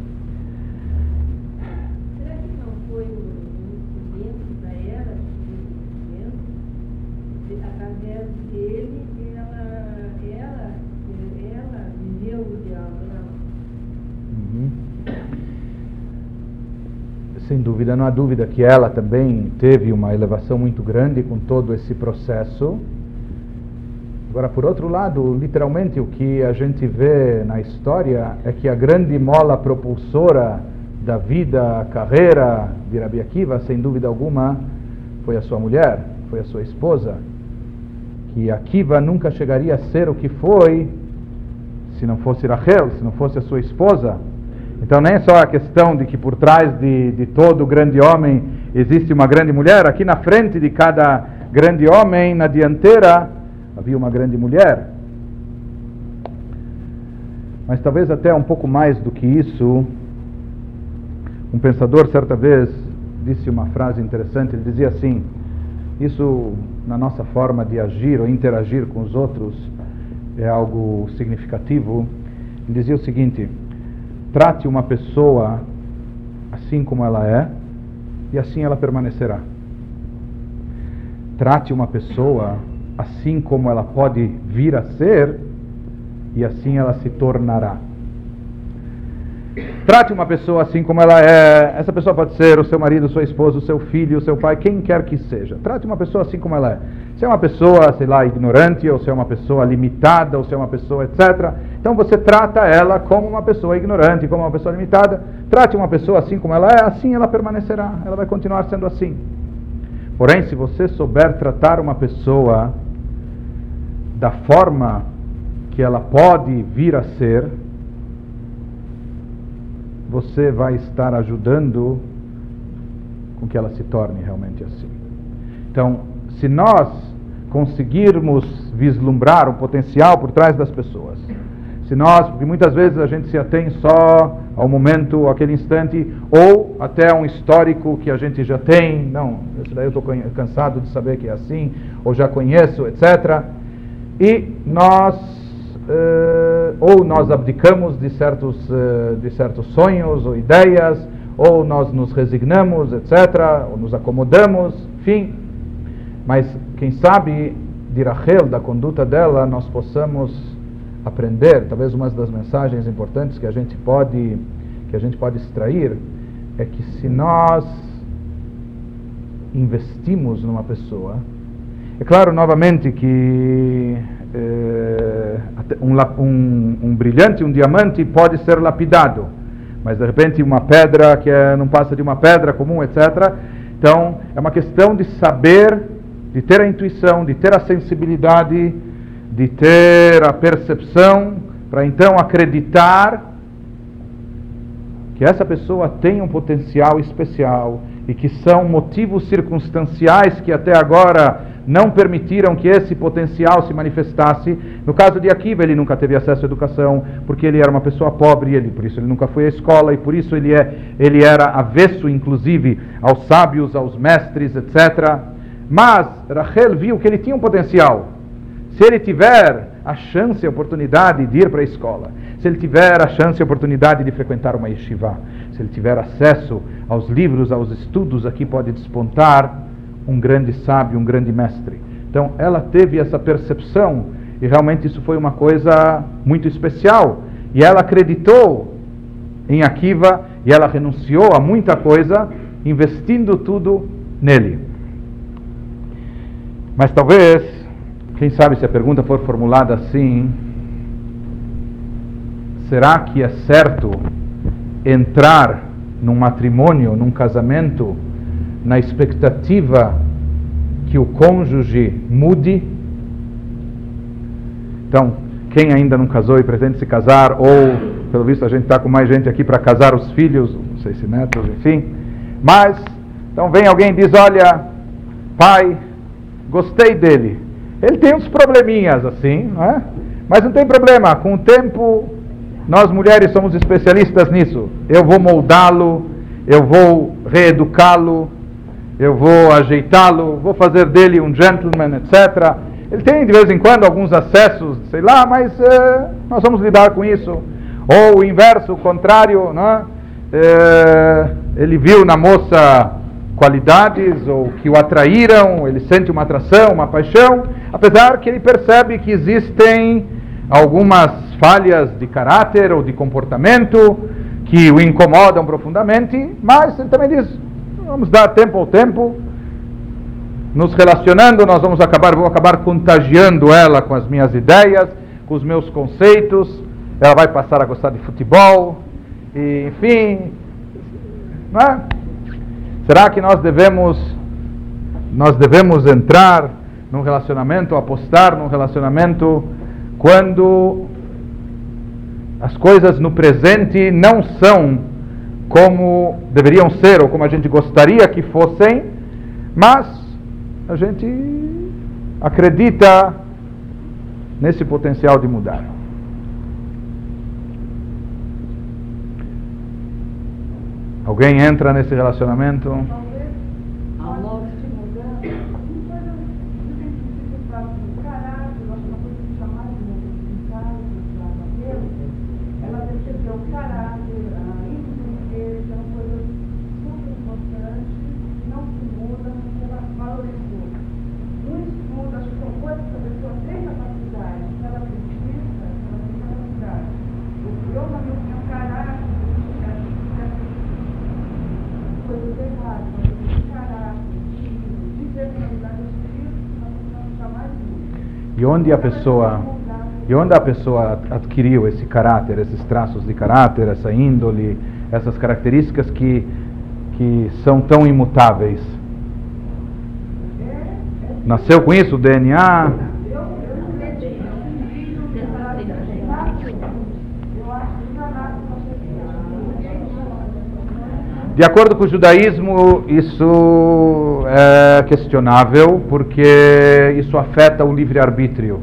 Sem dúvida, não há dúvida que ela também teve uma elevação muito grande com todo esse processo. Agora, por outro lado, literalmente o que a gente vê na história é que a grande mola propulsora da vida, carreira de Rabi Akiva, sem dúvida alguma, foi a sua mulher, foi a sua esposa. que Akiva nunca chegaria a ser o que foi se não fosse Rachel, se não fosse a sua esposa. Então, nem é só a questão de que por trás de, de todo grande homem existe uma grande mulher, aqui na frente de cada grande homem, na dianteira, havia uma grande mulher. Mas talvez até um pouco mais do que isso, um pensador certa vez disse uma frase interessante, ele dizia assim: isso na nossa forma de agir ou interagir com os outros é algo significativo. Ele dizia o seguinte: trate uma pessoa assim como ela é e assim ela permanecerá. Trate uma pessoa assim como ela pode vir a ser e assim ela se tornará. Trate uma pessoa assim como ela é. Essa pessoa pode ser o seu marido, sua esposa, o seu filho, o seu pai, quem quer que seja. Trate uma pessoa assim como ela é. Se é uma pessoa, sei lá, ignorante, ou se é uma pessoa limitada, ou se é uma pessoa, etc. Então você trata ela como uma pessoa ignorante, como uma pessoa limitada. Trate uma pessoa assim como ela é, assim ela permanecerá. Ela vai continuar sendo assim. Porém, se você souber tratar uma pessoa da forma que ela pode vir a ser, você vai estar ajudando com que ela se torne realmente assim. Então, se nós conseguirmos vislumbrar o potencial por trás das pessoas, se nós, porque muitas vezes a gente se atém só ao momento, aquele instante, ou até um histórico que a gente já tem, não, isso daí eu estou cansado de saber que é assim, ou já conheço, etc. E nós uh, ou nós abdicamos de certos, uh, de certos sonhos ou ideias, ou nós nos resignamos, etc., ou nos acomodamos, enfim. Mas quem sabe de Rachel, da conduta dela, nós possamos aprender, talvez uma das mensagens importantes que a gente pode que a gente pode extrair é que se nós investimos numa pessoa, é claro novamente que eh, um, um, um, brilhante, um diamante pode ser lapidado, mas de repente uma pedra que é, não passa de uma pedra comum, etc. Então é uma questão de saber, de ter a intuição, de ter a sensibilidade, de ter a percepção, para então acreditar que essa pessoa tem um potencial especial e que são motivos circunstanciais que até agora não permitiram que esse potencial se manifestasse. No caso de Akiva, ele nunca teve acesso à educação, porque ele era uma pessoa pobre, ele, por isso ele nunca foi à escola, e por isso ele, é, ele era avesso, inclusive, aos sábios, aos mestres, etc. Mas Rachel viu que ele tinha um potencial. Se ele tiver a chance, a oportunidade de ir para a escola, se ele tiver a chance, a oportunidade de frequentar uma yeshiva, se ele tiver acesso aos livros, aos estudos, aqui pode despontar um grande sábio, um grande mestre. Então, ela teve essa percepção e realmente isso foi uma coisa muito especial. E ela acreditou em Akiva e ela renunciou a muita coisa, investindo tudo nele. Mas talvez, quem sabe se a pergunta for formulada assim, será que é certo entrar num matrimônio, num casamento, na expectativa que o cônjuge mude. Então, quem ainda não casou e pretende se casar, ou pelo visto a gente está com mais gente aqui para casar os filhos, não sei se netos, enfim. Mas, então vem alguém e diz: Olha, pai, gostei dele. Ele tem uns probleminhas assim, não é? Mas não tem problema, com o tempo, nós mulheres somos especialistas nisso. Eu vou moldá-lo, eu vou reeducá-lo, eu vou ajeitá-lo, vou fazer dele um gentleman, etc. Ele tem de vez em quando alguns acessos, sei lá, mas eh, nós vamos lidar com isso. Ou o inverso, o contrário, né? Eh, ele viu na moça qualidades ou que o atraíram, ele sente uma atração, uma paixão, apesar que ele percebe que existem algumas falhas de caráter ou de comportamento que o incomodam profundamente, mas ele também diz: Vamos dar tempo ao tempo. Nos relacionando, nós vamos acabar, vou acabar contagiando ela com as minhas ideias, com os meus conceitos. Ela vai passar a gostar de futebol, e, enfim. É? Será que nós devemos, nós devemos entrar num relacionamento, apostar num relacionamento quando as coisas no presente não são como deveriam ser ou como a gente gostaria que fossem, mas a gente acredita nesse potencial de mudar. Alguém entra nesse relacionamento? E onde a pessoa e onde a pessoa adquiriu esse caráter, esses traços de caráter, essa índole, essas características que que são tão imutáveis? Nasceu com isso, o DNA? De acordo com o judaísmo, isso é questionável porque isso afeta o livre-arbítrio.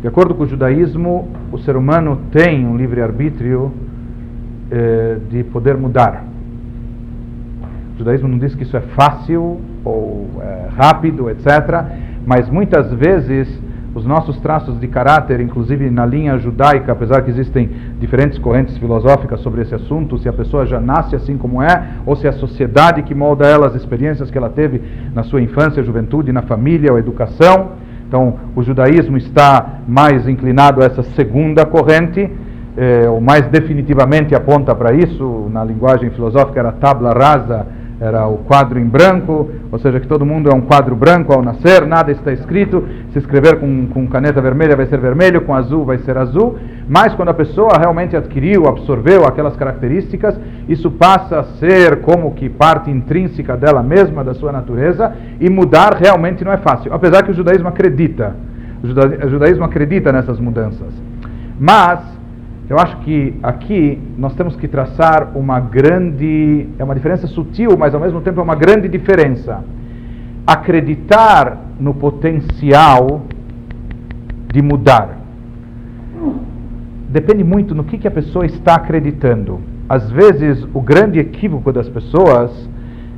De acordo com o judaísmo, o ser humano tem um livre-arbítrio eh, de poder mudar. O judaísmo não diz que isso é fácil ou é rápido, etc. Mas muitas vezes os nossos traços de caráter, inclusive na linha judaica, apesar que existem diferentes correntes filosóficas sobre esse assunto, se a pessoa já nasce assim como é, ou se é a sociedade que molda ela, as experiências que ela teve na sua infância, juventude, na família ou educação. Então, o judaísmo está mais inclinado a essa segunda corrente, eh, ou mais definitivamente aponta para isso, na linguagem filosófica era tabla rasa, era o quadro em branco, ou seja, que todo mundo é um quadro branco ao nascer, nada está escrito. Se escrever com, com caneta vermelha vai ser vermelho, com azul vai ser azul. Mas quando a pessoa realmente adquiriu, absorveu aquelas características, isso passa a ser como que parte intrínseca dela mesma, da sua natureza, e mudar realmente não é fácil. Apesar que o judaísmo acredita, o judaísmo acredita nessas mudanças. Mas eu acho que aqui nós temos que traçar uma grande, é uma diferença sutil, mas ao mesmo tempo é uma grande diferença. Acreditar no potencial de mudar. Depende muito no que, que a pessoa está acreditando. Às vezes, o grande equívoco das pessoas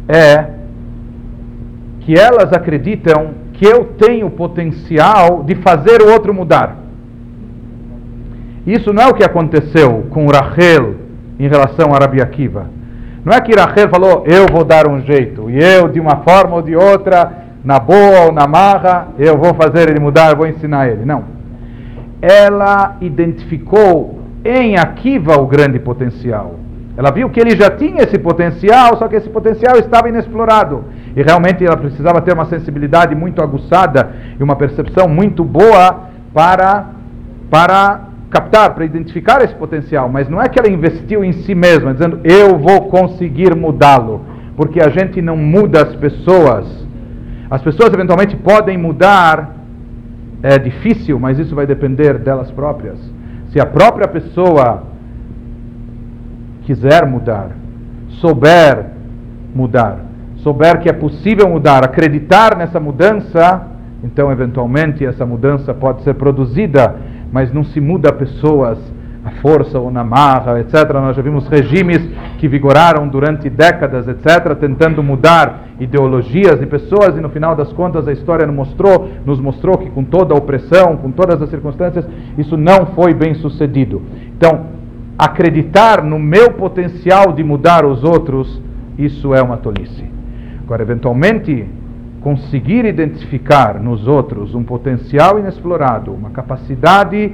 é que elas acreditam que eu tenho potencial de fazer o outro mudar. Isso não é o que aconteceu com Rachel em relação a Rabi Akiva. Não é que Rachel falou, eu vou dar um jeito, e eu, de uma forma ou de outra, na boa ou na marra, eu vou fazer ele mudar, vou ensinar ele. Não. Ela identificou em Akiva o grande potencial. Ela viu que ele já tinha esse potencial, só que esse potencial estava inexplorado. E realmente ela precisava ter uma sensibilidade muito aguçada e uma percepção muito boa para, para captar, para identificar esse potencial, mas não é que ela investiu em si mesma, dizendo eu vou conseguir mudá-lo, porque a gente não muda as pessoas. As pessoas eventualmente podem mudar, é difícil, mas isso vai depender delas próprias. Se a própria pessoa quiser mudar, souber mudar, souber que é possível mudar, acreditar nessa mudança, então eventualmente essa mudança pode ser produzida mas não se muda pessoas à força ou na marra, etc. Nós já vimos regimes que vigoraram durante décadas, etc., tentando mudar ideologias e pessoas, e no final das contas a história nos mostrou, nos mostrou que com toda a opressão, com todas as circunstâncias, isso não foi bem sucedido. Então, acreditar no meu potencial de mudar os outros, isso é uma tolice. Agora, eventualmente, conseguir identificar nos outros um potencial inexplorado, uma capacidade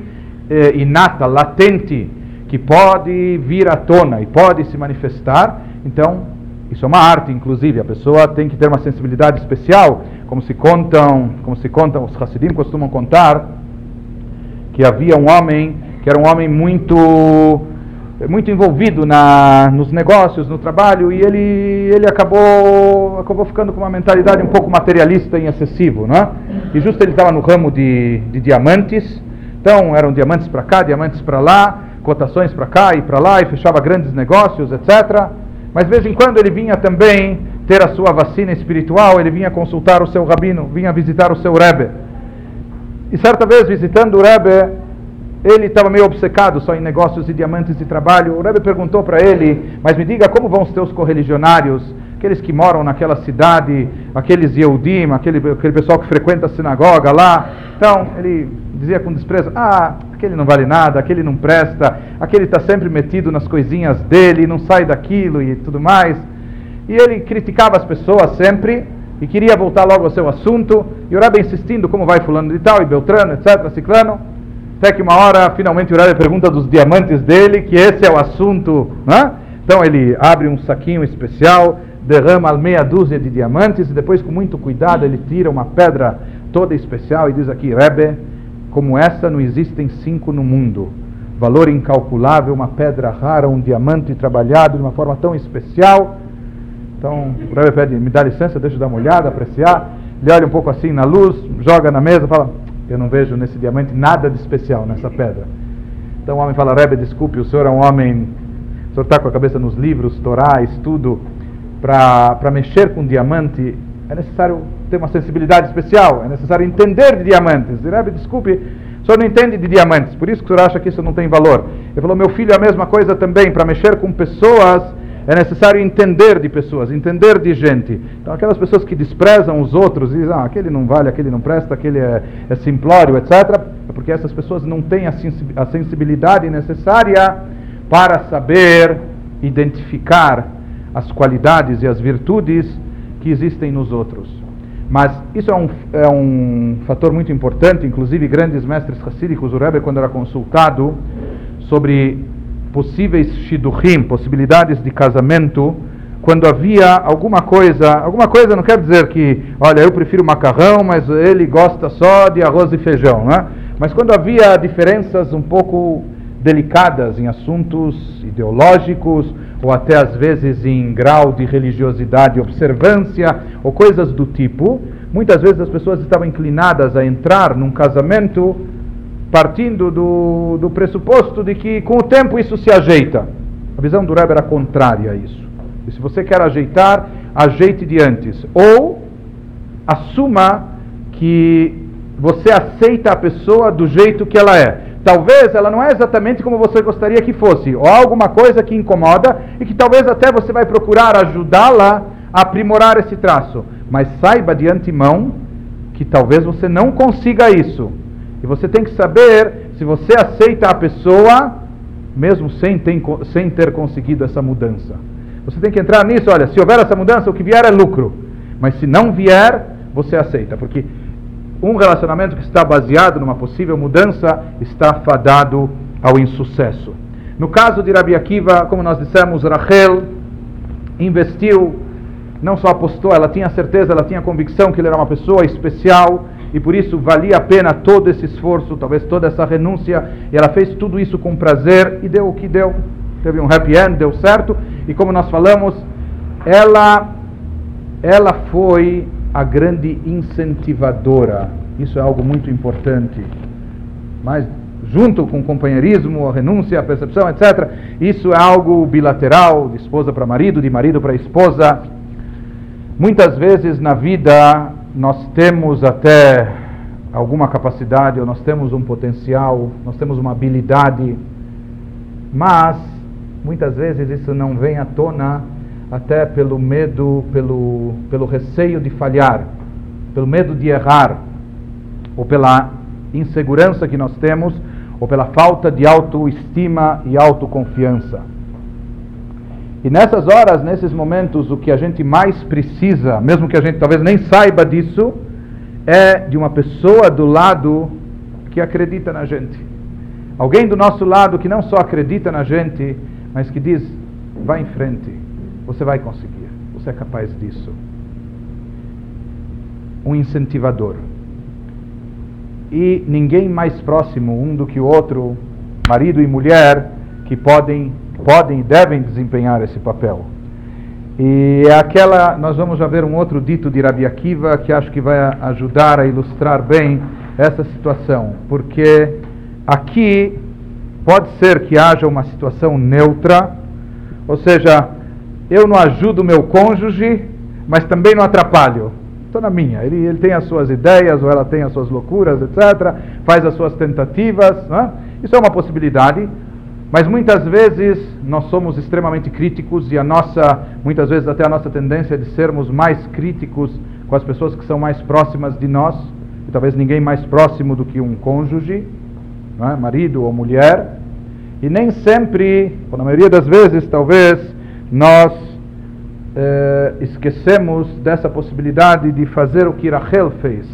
eh, inata, latente, que pode vir à tona e pode se manifestar, então isso é uma arte, inclusive. A pessoa tem que ter uma sensibilidade especial, como se contam, como se contam, os Hassidim costumam contar que havia um homem que era um homem muito muito envolvido na, nos negócios, no trabalho, e ele, ele acabou, acabou ficando com uma mentalidade um pouco materialista e excessivo, não é? e justo ele estava no ramo de, de diamantes, então eram diamantes para cá, diamantes para lá, cotações para cá e para lá, e fechava grandes negócios, etc. Mas de vez em quando ele vinha também ter a sua vacina espiritual, ele vinha consultar o seu rabino, vinha visitar o seu Rebbe. E certa vez, visitando o Rebbe, ele estava meio obcecado só em negócios e diamantes de trabalho. O Rebbe perguntou para ele, mas me diga como vão os teus correligionários, aqueles que moram naquela cidade, aqueles Yehudim, aquele, aquele pessoal que frequenta a sinagoga lá. Então, ele dizia com desprezo, ah, aquele não vale nada, aquele não presta, aquele está sempre metido nas coisinhas dele, não sai daquilo e tudo mais. E ele criticava as pessoas sempre e queria voltar logo ao seu assunto. E o Rebbe insistindo como vai fulano de tal e Beltrano, etc, ciclano. Até que uma hora, finalmente, o Rebbe pergunta dos diamantes dele, que esse é o assunto. Né? Então ele abre um saquinho especial, derrama meia dúzia de diamantes e depois, com muito cuidado, ele tira uma pedra toda especial e diz aqui: Rebbe, como essa não existem cinco no mundo. Valor incalculável, uma pedra rara, um diamante trabalhado de uma forma tão especial. Então o Rebbe pede: me dá licença, deixa eu dar uma olhada, apreciar. Ele olha um pouco assim na luz, joga na mesa, fala: eu não vejo nesse diamante nada de especial nessa pedra. Então o homem fala: Rebbe, desculpe, o senhor é um homem, o senhor está com a cabeça nos livros, Torá, estudo. Para mexer com diamante é necessário ter uma sensibilidade especial, é necessário entender de diamantes. Rebbe, desculpe, o senhor não entende de diamantes, por isso que o senhor acha que isso não tem valor. Ele falou: meu filho, é a mesma coisa também, para mexer com pessoas é necessário entender de pessoas, entender de gente. Então, aquelas pessoas que desprezam os outros, dizem, ah, aquele não vale, aquele não presta, aquele é, é simplório, etc., é porque essas pessoas não têm a sensibilidade necessária para saber identificar as qualidades e as virtudes que existem nos outros. Mas isso é um, é um fator muito importante, inclusive grandes mestres racídicos, o Rebbe, quando era consultado sobre possíveis shidurim, possibilidades de casamento, quando havia alguma coisa, alguma coisa não quer dizer que, olha, eu prefiro macarrão, mas ele gosta só de arroz e feijão, né? Mas quando havia diferenças um pouco delicadas em assuntos ideológicos ou até às vezes em grau de religiosidade observância ou coisas do tipo, muitas vezes as pessoas estavam inclinadas a entrar num casamento partindo do, do pressuposto de que com o tempo isso se ajeita. A visão do Rebbe era contrária a isso. E se você quer ajeitar, ajeite de antes. Ou assuma que você aceita a pessoa do jeito que ela é. Talvez ela não é exatamente como você gostaria que fosse, ou alguma coisa que incomoda e que talvez até você vai procurar ajudá-la a aprimorar esse traço. Mas saiba de antemão que talvez você não consiga isso. E você tem que saber se você aceita a pessoa, mesmo sem ter, sem ter conseguido essa mudança. Você tem que entrar nisso, olha, se houver essa mudança, o que vier é lucro. Mas se não vier, você aceita. Porque um relacionamento que está baseado numa possível mudança está fadado ao insucesso. No caso de Rabi Akiva, como nós dissemos, Rachel investiu, não só apostou, ela tinha certeza, ela tinha convicção que ele era uma pessoa especial e por isso valia a pena todo esse esforço, talvez toda essa renúncia, e ela fez tudo isso com prazer e deu o que deu. Teve um happy end, deu certo, e como nós falamos, ela, ela foi a grande incentivadora. Isso é algo muito importante. Mas junto com o companheirismo, a renúncia, a percepção, etc. Isso é algo bilateral, de esposa para marido, de marido para esposa. Muitas vezes na vida nós temos até alguma capacidade, ou nós temos um potencial, nós temos uma habilidade, mas muitas vezes isso não vem à tona até pelo medo, pelo, pelo receio de falhar, pelo medo de errar, ou pela insegurança que nós temos, ou pela falta de autoestima e autoconfiança. E nessas horas, nesses momentos, o que a gente mais precisa, mesmo que a gente talvez nem saiba disso, é de uma pessoa do lado que acredita na gente. Alguém do nosso lado que não só acredita na gente, mas que diz: vá em frente, você vai conseguir, você é capaz disso. Um incentivador. E ninguém mais próximo um do que o outro, marido e mulher, que podem podem e devem desempenhar esse papel. E é aquela, nós vamos já ver um outro dito de Rabi Akiva que acho que vai ajudar a ilustrar bem essa situação, porque aqui pode ser que haja uma situação neutra, ou seja, eu não ajudo meu cônjuge, mas também não atrapalho. Estou na minha. Ele, ele tem as suas ideias, ou ela tem as suas loucuras, etc. Faz as suas tentativas. É? Isso é uma possibilidade. Mas muitas vezes nós somos extremamente críticos e a nossa, muitas vezes até a nossa tendência é de sermos mais críticos com as pessoas que são mais próximas de nós, e talvez ninguém mais próximo do que um cônjuge, é? marido ou mulher. E nem sempre, ou na maioria das vezes, talvez, nós eh, esquecemos dessa possibilidade de fazer o que Rachel fez,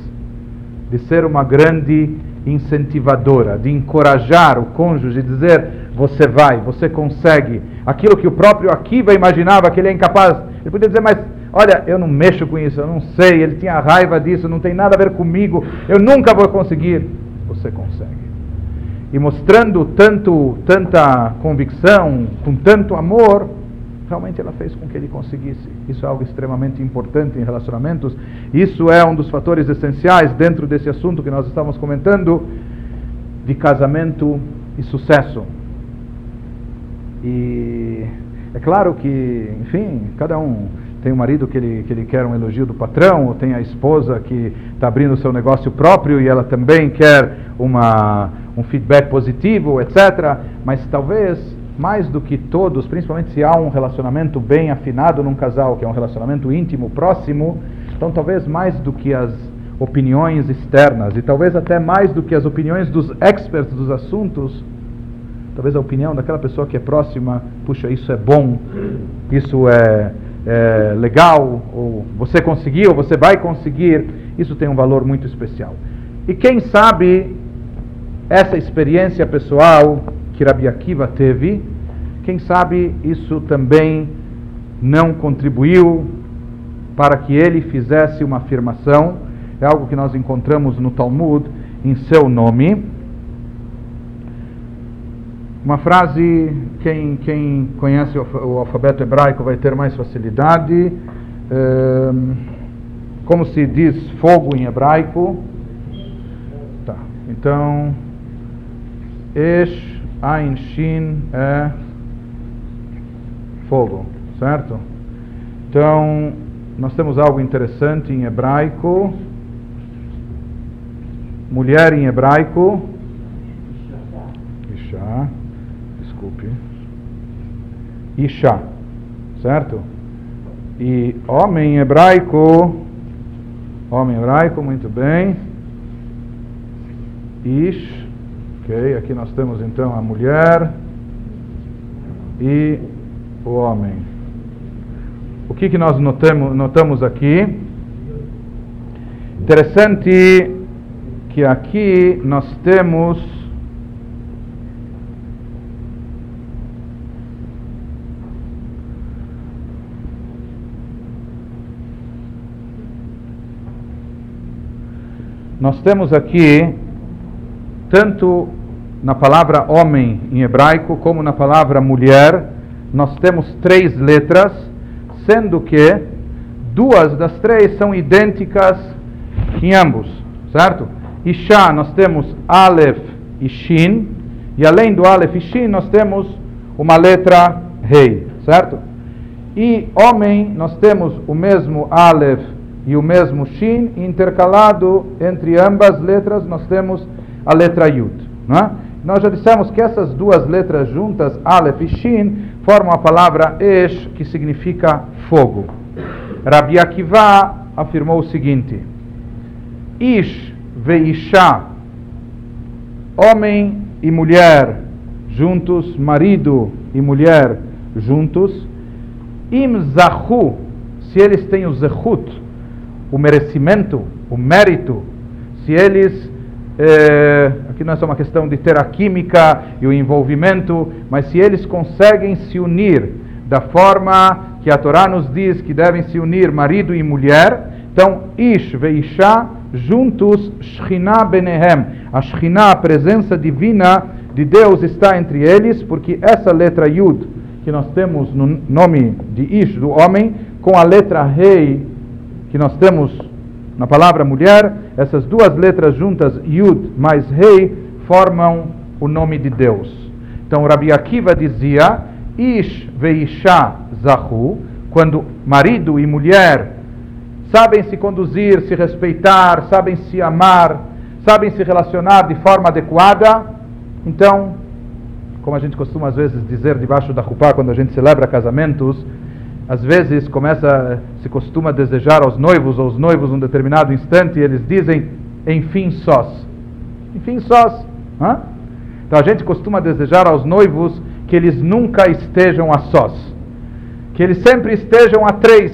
de ser uma grande incentivadora, de encorajar o cônjuge, dizer: você vai, você consegue. Aquilo que o próprio Akiva imaginava que ele é incapaz. Ele podia dizer: mas olha, eu não mexo com isso, eu não sei, ele tinha raiva disso, não tem nada a ver comigo, eu nunca vou conseguir. Você consegue. E mostrando tanto, tanta convicção, com tanto amor, realmente ela fez com que ele conseguisse. Isso é algo extremamente importante em relacionamentos. Isso é um dos fatores essenciais dentro desse assunto que nós estamos comentando de casamento e sucesso. E é claro que, enfim, cada um tem um marido que ele, que ele quer um elogio do patrão, ou tem a esposa que está abrindo o seu negócio próprio e ela também quer uma, um feedback positivo, etc. Mas talvez mais do que todos, principalmente se há um relacionamento bem afinado num casal, que é um relacionamento íntimo, próximo, então talvez mais do que as opiniões externas e talvez até mais do que as opiniões dos experts dos assuntos, talvez a opinião daquela pessoa que é próxima, puxa, isso é bom, isso é, é legal, ou você conseguiu, você vai conseguir, isso tem um valor muito especial. E quem sabe essa experiência pessoal que Rabi Akiva teve, quem sabe isso também não contribuiu para que ele fizesse uma afirmação, é algo que nós encontramos no Talmud em seu nome. Uma frase, quem, quem conhece o alfabeto hebraico vai ter mais facilidade. como se diz fogo em hebraico? Tá, então, Esh Ain Shin é fogo, certo? Então, nós temos algo interessante em hebraico. Mulher em hebraico. Isha. Desculpe. Isha. Certo? E homem em hebraico. Homem em hebraico, muito bem. Ish. Ok, aqui nós temos então a mulher e o homem. O que, que nós notamos, notamos aqui? Interessante que aqui nós temos nós temos aqui tanto na palavra homem em hebraico como na palavra mulher, nós temos três letras, sendo que duas das três são idênticas em ambos, certo? Isha nós temos Aleph e Shin, e além do Aleph e Shin nós temos uma letra Rei, certo? E homem nós temos o mesmo Aleph e o mesmo Shin, intercalado entre ambas letras nós temos a letra Yud. Né? Nós já dissemos que essas duas letras juntas, Aleph e Shin, formam a palavra Esh, que significa fogo. Rabi Akiva afirmou o seguinte: Ish veisha, homem e mulher juntos, marido e mulher juntos, im zahu, se eles têm o zehut, o merecimento, o mérito, se eles é, aqui não é só uma questão de ter a química e o envolvimento, mas se eles conseguem se unir da forma que a Torá nos diz que devem se unir marido e mulher, então Ish e Isha juntos, Shechina Benehem, a Shechina, a presença divina de Deus está entre eles, porque essa letra Yud, que nós temos no nome de Ish, do homem, com a letra Rei que nós temos na palavra mulher, essas duas letras juntas, Yud mais Rei, formam o nome de Deus. Então Rabi Akiva dizia, Ish veisha zahu, quando marido e mulher sabem se conduzir, se respeitar, sabem se amar, sabem se relacionar de forma adequada, então, como a gente costuma às vezes dizer debaixo da rupá quando a gente celebra casamentos, às vezes começa, se costuma desejar aos noivos ou aos noivos um determinado instante e eles dizem, enfim sós. Enfim sós. Hã? Então a gente costuma desejar aos noivos que eles nunca estejam a sós. Que eles sempre estejam a três.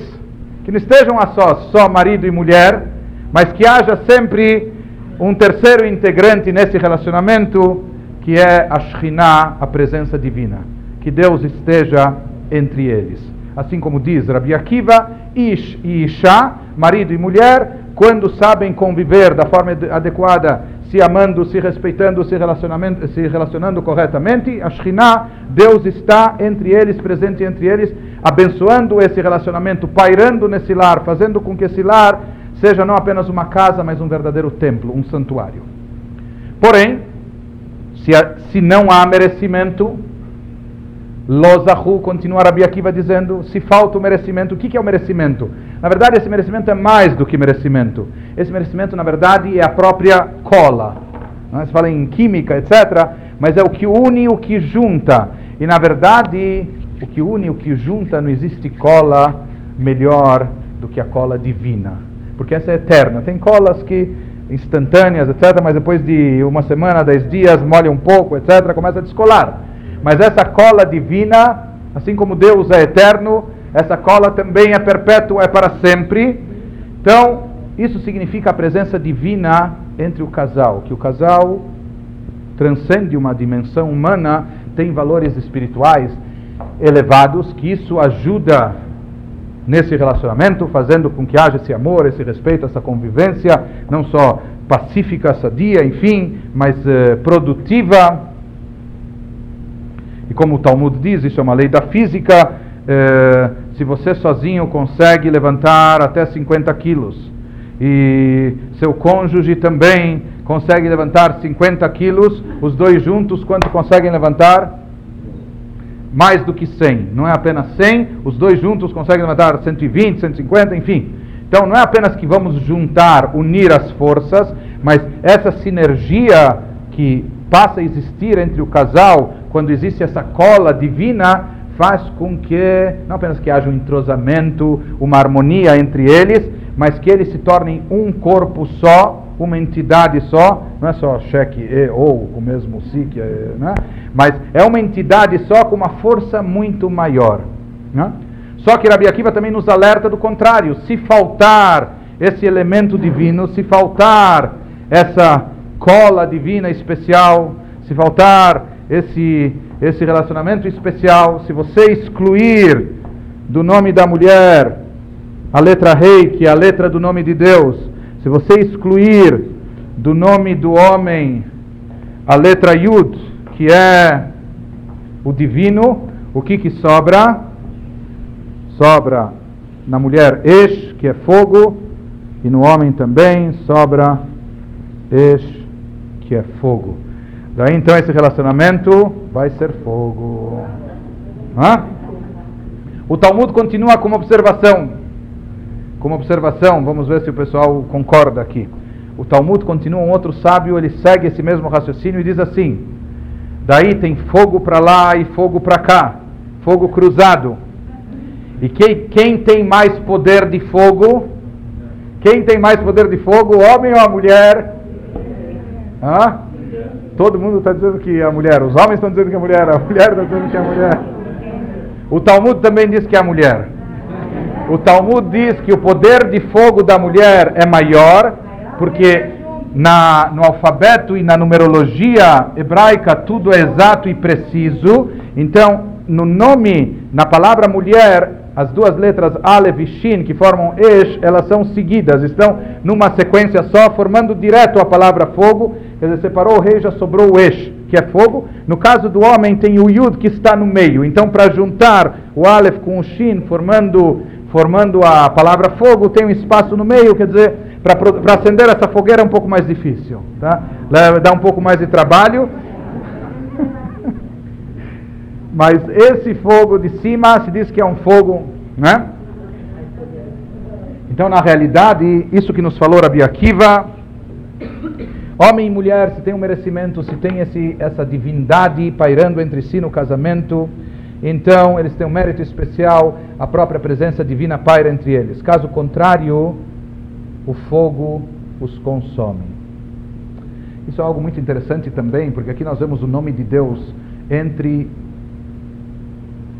Que não estejam a sós, só marido e mulher, mas que haja sempre um terceiro integrante nesse relacionamento, que é a Shekhinah, a presença divina. Que Deus esteja entre eles assim como diz Rabi Akiva, Ish e Isha, marido e mulher, quando sabem conviver da forma adequada, se amando, se respeitando, se, se relacionando corretamente, a Shekhinah, Deus está entre eles, presente entre eles, abençoando esse relacionamento, pairando nesse lar, fazendo com que esse lar seja não apenas uma casa, mas um verdadeiro templo, um santuário. Porém, se, se não há merecimento, Lozahu, continua Rabi Akiva dizendo, se falta o merecimento, o que é o merecimento? Na verdade, esse merecimento é mais do que merecimento. Esse merecimento, na verdade, é a própria cola. Não é? Se fala em química, etc., mas é o que une, o que junta. E, na verdade, o que une, o que junta, não existe cola melhor do que a cola divina. Porque essa é eterna. Tem colas que instantâneas, etc., mas depois de uma semana, dez dias, molha um pouco, etc., começa a descolar. Mas essa cola divina, assim como Deus é eterno, essa cola também é perpétua, é para sempre. Então, isso significa a presença divina entre o casal, que o casal transcende uma dimensão humana, tem valores espirituais elevados, que isso ajuda nesse relacionamento, fazendo com que haja esse amor, esse respeito, essa convivência, não só pacífica, sadia, enfim, mas eh, produtiva e como o Talmud diz, isso é uma lei da física, eh, se você sozinho consegue levantar até 50 quilos e seu cônjuge também consegue levantar 50 quilos, os dois juntos quanto conseguem levantar? Mais do que 100. Não é apenas 100, os dois juntos conseguem levantar 120, 150, enfim. Então não é apenas que vamos juntar, unir as forças, mas essa sinergia que passa a existir entre o casal quando existe essa cola divina, faz com que, não apenas que haja um entrosamento, uma harmonia entre eles, mas que eles se tornem um corpo só, uma entidade só, não é só cheque e ou o mesmo si, que é, né? mas é uma entidade só com uma força muito maior. Né? Só que Rabi Akiva também nos alerta do contrário, se faltar esse elemento divino, se faltar essa cola divina especial, se faltar esse, esse relacionamento especial, se você excluir do nome da mulher a letra rei, que é a letra do nome de Deus, se você excluir do nome do homem a letra Yud, que é o divino, o que que sobra? Sobra na mulher Esh, que é fogo, e no homem também sobra Esh, que é fogo. Daí então esse relacionamento vai ser fogo. Hã? O Talmud continua com uma observação. Com uma observação, vamos ver se o pessoal concorda aqui. O Talmud continua, um outro sábio, ele segue esse mesmo raciocínio e diz assim: Daí tem fogo para lá e fogo para cá, fogo cruzado. E quem, quem tem mais poder de fogo? Quem tem mais poder de fogo, homem ou a mulher? Hã? Todo mundo está dizendo que a mulher, os homens estão dizendo que a mulher, a mulher está dizendo que a mulher. O Talmud também diz que é a mulher. O Talmud diz que o poder de fogo da mulher é maior, porque na, no alfabeto e na numerologia hebraica tudo é exato e preciso. Então, no nome, na palavra mulher, as duas letras Aleph e Shin, que formam Esh, elas são seguidas, estão numa sequência só, formando direto a palavra fogo. Quer dizer, separou o rei, já sobrou o Esh, que é fogo. No caso do homem, tem o Yud que está no meio. Então, para juntar o Aleph com o Shin, formando, formando a palavra fogo, tem um espaço no meio, quer dizer, para acender essa fogueira é um pouco mais difícil. Tá? Dá um pouco mais de trabalho. Mas esse fogo de cima se diz que é um fogo, né? Então, na realidade, isso que nos falou Rabi Akiva, homem e mulher, se tem um merecimento, se tem esse, essa divindade pairando entre si no casamento, então eles têm um mérito especial, a própria presença divina paira entre eles. Caso contrário, o fogo os consome. Isso é algo muito interessante também, porque aqui nós vemos o nome de Deus entre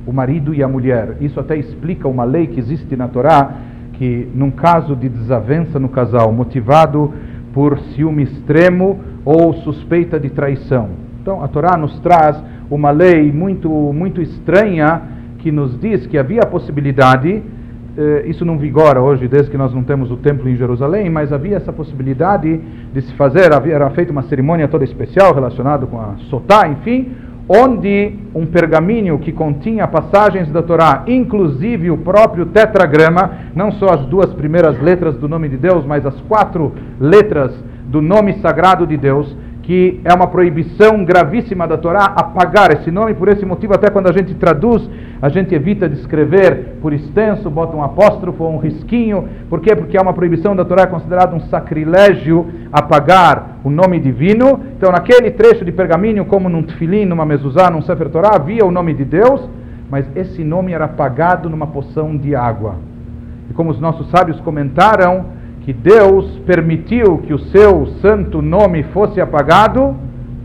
o marido e a mulher. Isso até explica uma lei que existe na Torá, que num caso de desavença no casal, motivado por ciúme extremo ou suspeita de traição. Então a Torá nos traz uma lei muito, muito estranha que nos diz que havia a possibilidade, eh, isso não vigora hoje, desde que nós não temos o templo em Jerusalém, mas havia essa possibilidade de se fazer, havia, era feita uma cerimônia toda especial relacionada com a sotá, enfim, onde um pergaminho que continha passagens da Torá, inclusive o próprio tetragrama, não só as duas primeiras letras do nome de Deus, mas as quatro letras do nome sagrado de Deus, que é uma proibição gravíssima da Torá apagar esse nome, por esse motivo, até quando a gente traduz, a gente evita de escrever por extenso, bota um apóstrofo ou um risquinho, por quê? Porque é uma proibição da Torá, é considerado um sacrilégio apagar o nome divino. Então, naquele trecho de pergaminho, como num tefilim, numa mezuzá, num sefer Torá, havia o nome de Deus, mas esse nome era apagado numa poção de água. E como os nossos sábios comentaram, que Deus permitiu que o seu santo nome fosse apagado,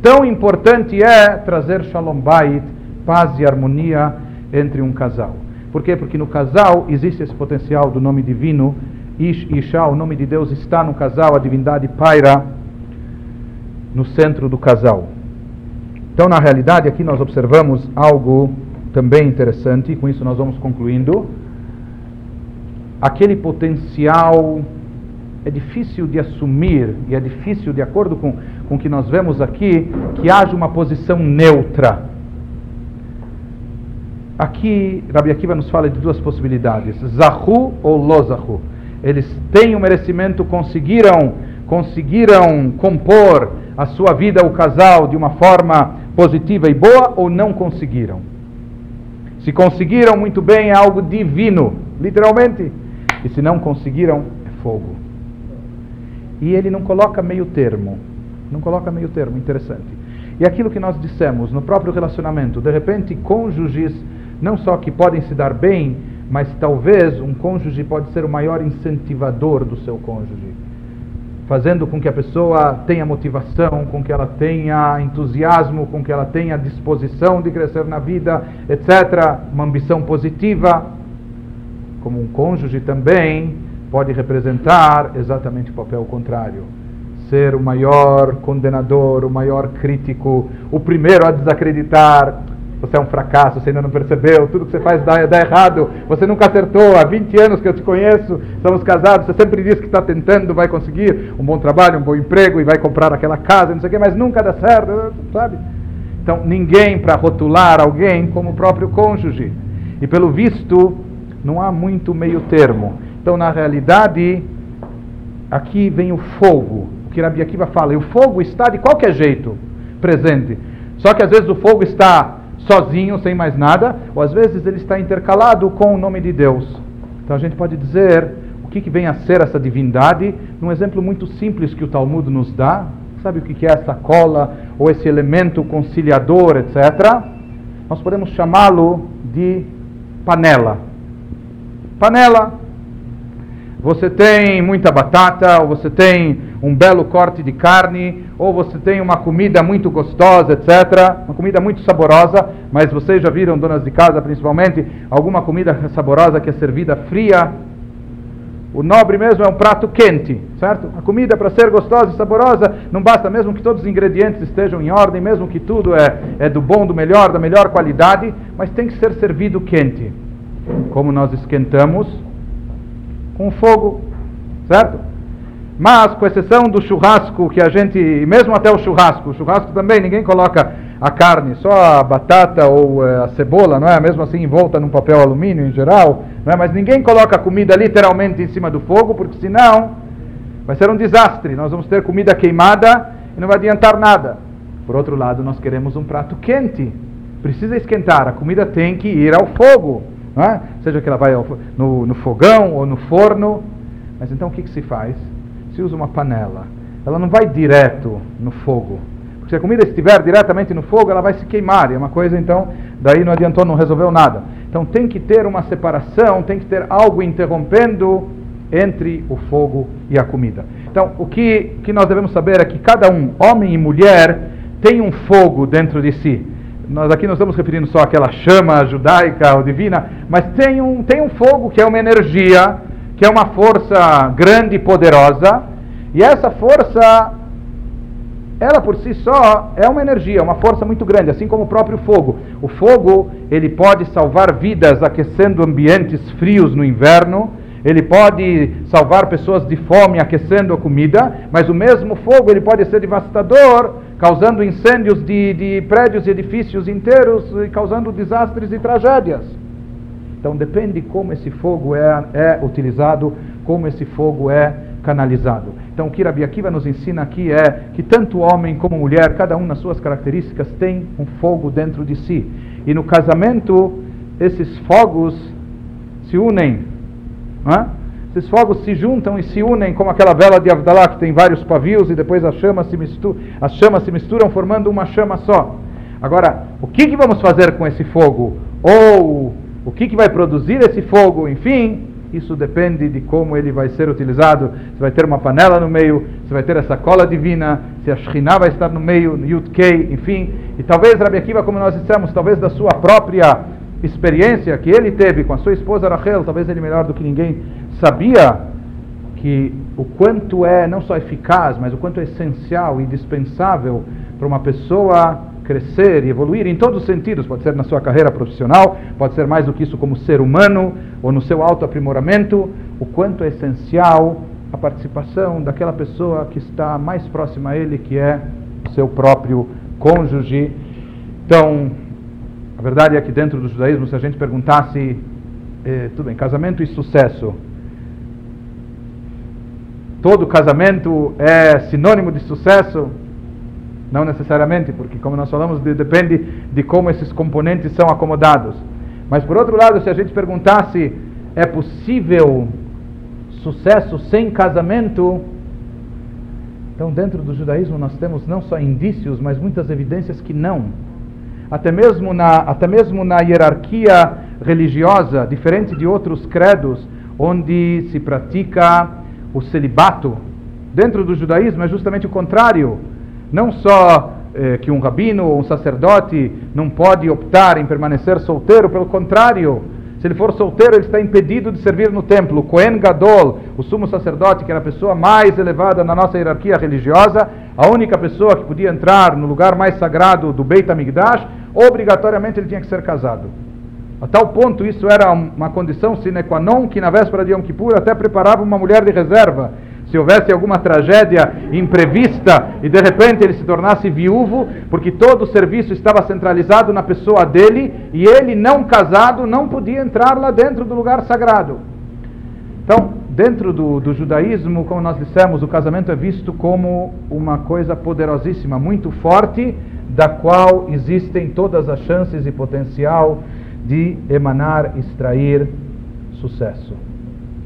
tão importante é trazer Shalom Bait, paz e harmonia entre um casal. Por quê? Porque no casal existe esse potencial do nome divino, Ish Isha, o nome de Deus está no casal, a divindade paira no centro do casal. Então, na realidade, aqui nós observamos algo também interessante, e com isso nós vamos concluindo. Aquele potencial é difícil de assumir e é difícil, de acordo com, com o que nós vemos aqui, que haja uma posição neutra. Aqui, Rabi Akiva nos fala de duas possibilidades: Zahu ou Lozahu. Eles têm o merecimento, conseguiram, conseguiram compor a sua vida, o casal, de uma forma positiva e boa, ou não conseguiram. Se conseguiram muito bem, é algo divino, literalmente. E se não conseguiram, é fogo. E ele não coloca meio termo. Não coloca meio termo, interessante. E aquilo que nós dissemos no próprio relacionamento, de repente, cônjuges, não só que podem se dar bem, mas talvez um cônjuge pode ser o maior incentivador do seu cônjuge, fazendo com que a pessoa tenha motivação, com que ela tenha entusiasmo, com que ela tenha disposição de crescer na vida, etc., uma ambição positiva. Como um cônjuge também pode representar exatamente o papel contrário. Ser o maior condenador, o maior crítico, o primeiro a desacreditar. Você é um fracasso, você ainda não percebeu, tudo que você faz dá, dá errado, você nunca acertou, há 20 anos que eu te conheço, somos casados, você sempre diz que está tentando, vai conseguir um bom trabalho, um bom emprego e vai comprar aquela casa, não sei o quê, mas nunca dá certo, sabe? Então, ninguém para rotular alguém como o próprio cônjuge. E pelo visto, não há muito meio termo. Então, na realidade, aqui vem o fogo, o que Rabi Akiva fala, e o fogo está de qualquer jeito presente. Só que às vezes o fogo está sozinho, sem mais nada, ou às vezes ele está intercalado com o nome de Deus. Então a gente pode dizer o que, que vem a ser essa divindade, num exemplo muito simples que o Talmud nos dá. Sabe o que, que é essa cola, ou esse elemento conciliador, etc. Nós podemos chamá-lo de panela. Panela você tem muita batata, ou você tem um belo corte de carne, ou você tem uma comida muito gostosa, etc. Uma comida muito saborosa, mas vocês já viram, donas de casa principalmente, alguma comida saborosa que é servida fria? O nobre mesmo é um prato quente, certo? A comida para ser gostosa e saborosa não basta mesmo que todos os ingredientes estejam em ordem, mesmo que tudo é, é do bom, do melhor, da melhor qualidade, mas tem que ser servido quente. Como nós esquentamos com fogo, certo? Mas, com exceção do churrasco, que a gente, mesmo até o churrasco, o churrasco também, ninguém coloca a carne, só a batata ou eh, a cebola, não é? Mesmo assim envolta num papel alumínio em geral, não é? Mas ninguém coloca a comida literalmente em cima do fogo, porque senão vai ser um desastre. Nós vamos ter comida queimada e não vai adiantar nada. Por outro lado, nós queremos um prato quente. Precisa esquentar, a comida tem que ir ao fogo, é? Seja que ela vai no, no fogão ou no forno. Mas então o que, que se faz? se usa uma panela, ela não vai direto no fogo. Porque se a comida estiver diretamente no fogo, ela vai se queimar. E é uma coisa, então, daí não adiantou, não resolveu nada. Então tem que ter uma separação, tem que ter algo interrompendo entre o fogo e a comida. Então, o que, que nós devemos saber é que cada um, homem e mulher, tem um fogo dentro de si. Nós aqui não estamos referindo só àquela chama judaica ou divina, mas tem um, tem um fogo que é uma energia que é uma força grande e poderosa, e essa força, ela por si só é uma energia, uma força muito grande, assim como o próprio fogo. O fogo, ele pode salvar vidas aquecendo ambientes frios no inverno, ele pode salvar pessoas de fome aquecendo a comida, mas o mesmo fogo ele pode ser devastador, causando incêndios de, de prédios e edifícios inteiros e causando desastres e tragédias. Então depende como esse fogo é, é utilizado, como esse fogo é canalizado. Então o que Rabi Akiva nos ensina aqui é que tanto homem como mulher, cada um nas suas características, tem um fogo dentro de si. E no casamento, esses fogos se unem. Esses fogos se juntam e se unem como aquela vela de Avdalá que tem vários pavios e depois as chamas se, misturam, as chamas se misturam formando uma chama só. Agora, o que, que vamos fazer com esse fogo? Ou o que, que vai produzir esse fogo, enfim, isso depende de como ele vai ser utilizado. Se vai ter uma panela no meio, se vai ter essa cola divina, se a Shekhinah vai estar no meio, Yud Kei, enfim. E talvez Rabi Akiva, como nós dissemos, talvez da sua própria experiência que ele teve com a sua esposa Rachel, talvez ele melhor do que ninguém sabia que o quanto é não só eficaz, mas o quanto é essencial e indispensável para uma pessoa crescer e evoluir em todos os sentidos, pode ser na sua carreira profissional, pode ser mais do que isso como ser humano ou no seu autoaprimoramento, o quanto é essencial a participação daquela pessoa que está mais próxima a ele, que é o seu próprio cônjuge. Então, a verdade é que dentro do judaísmo, se a gente perguntasse, eh, tudo bem, casamento e sucesso, todo casamento é sinônimo de sucesso? Não necessariamente, porque, como nós falamos, de, depende de como esses componentes são acomodados. Mas, por outro lado, se a gente perguntasse, é possível sucesso sem casamento? Então, dentro do judaísmo, nós temos não só indícios, mas muitas evidências que não. Até mesmo na, até mesmo na hierarquia religiosa, diferente de outros credos, onde se pratica o celibato, dentro do judaísmo é justamente o contrário não só eh, que um rabino ou um sacerdote não pode optar em permanecer solteiro, pelo contrário, se ele for solteiro, ele está impedido de servir no templo. Cohen Gadol, o sumo sacerdote, que era a pessoa mais elevada na nossa hierarquia religiosa, a única pessoa que podia entrar no lugar mais sagrado do Beit HaMikdash, obrigatoriamente ele tinha que ser casado. A tal ponto isso era uma condição sine qua non que na véspera de Yom Kippur até preparava uma mulher de reserva se houvesse alguma tragédia imprevista e de repente ele se tornasse viúvo, porque todo o serviço estava centralizado na pessoa dele e ele, não casado, não podia entrar lá dentro do lugar sagrado. Então, dentro do, do judaísmo, como nós dissemos, o casamento é visto como uma coisa poderosíssima, muito forte, da qual existem todas as chances e potencial de emanar, extrair sucesso.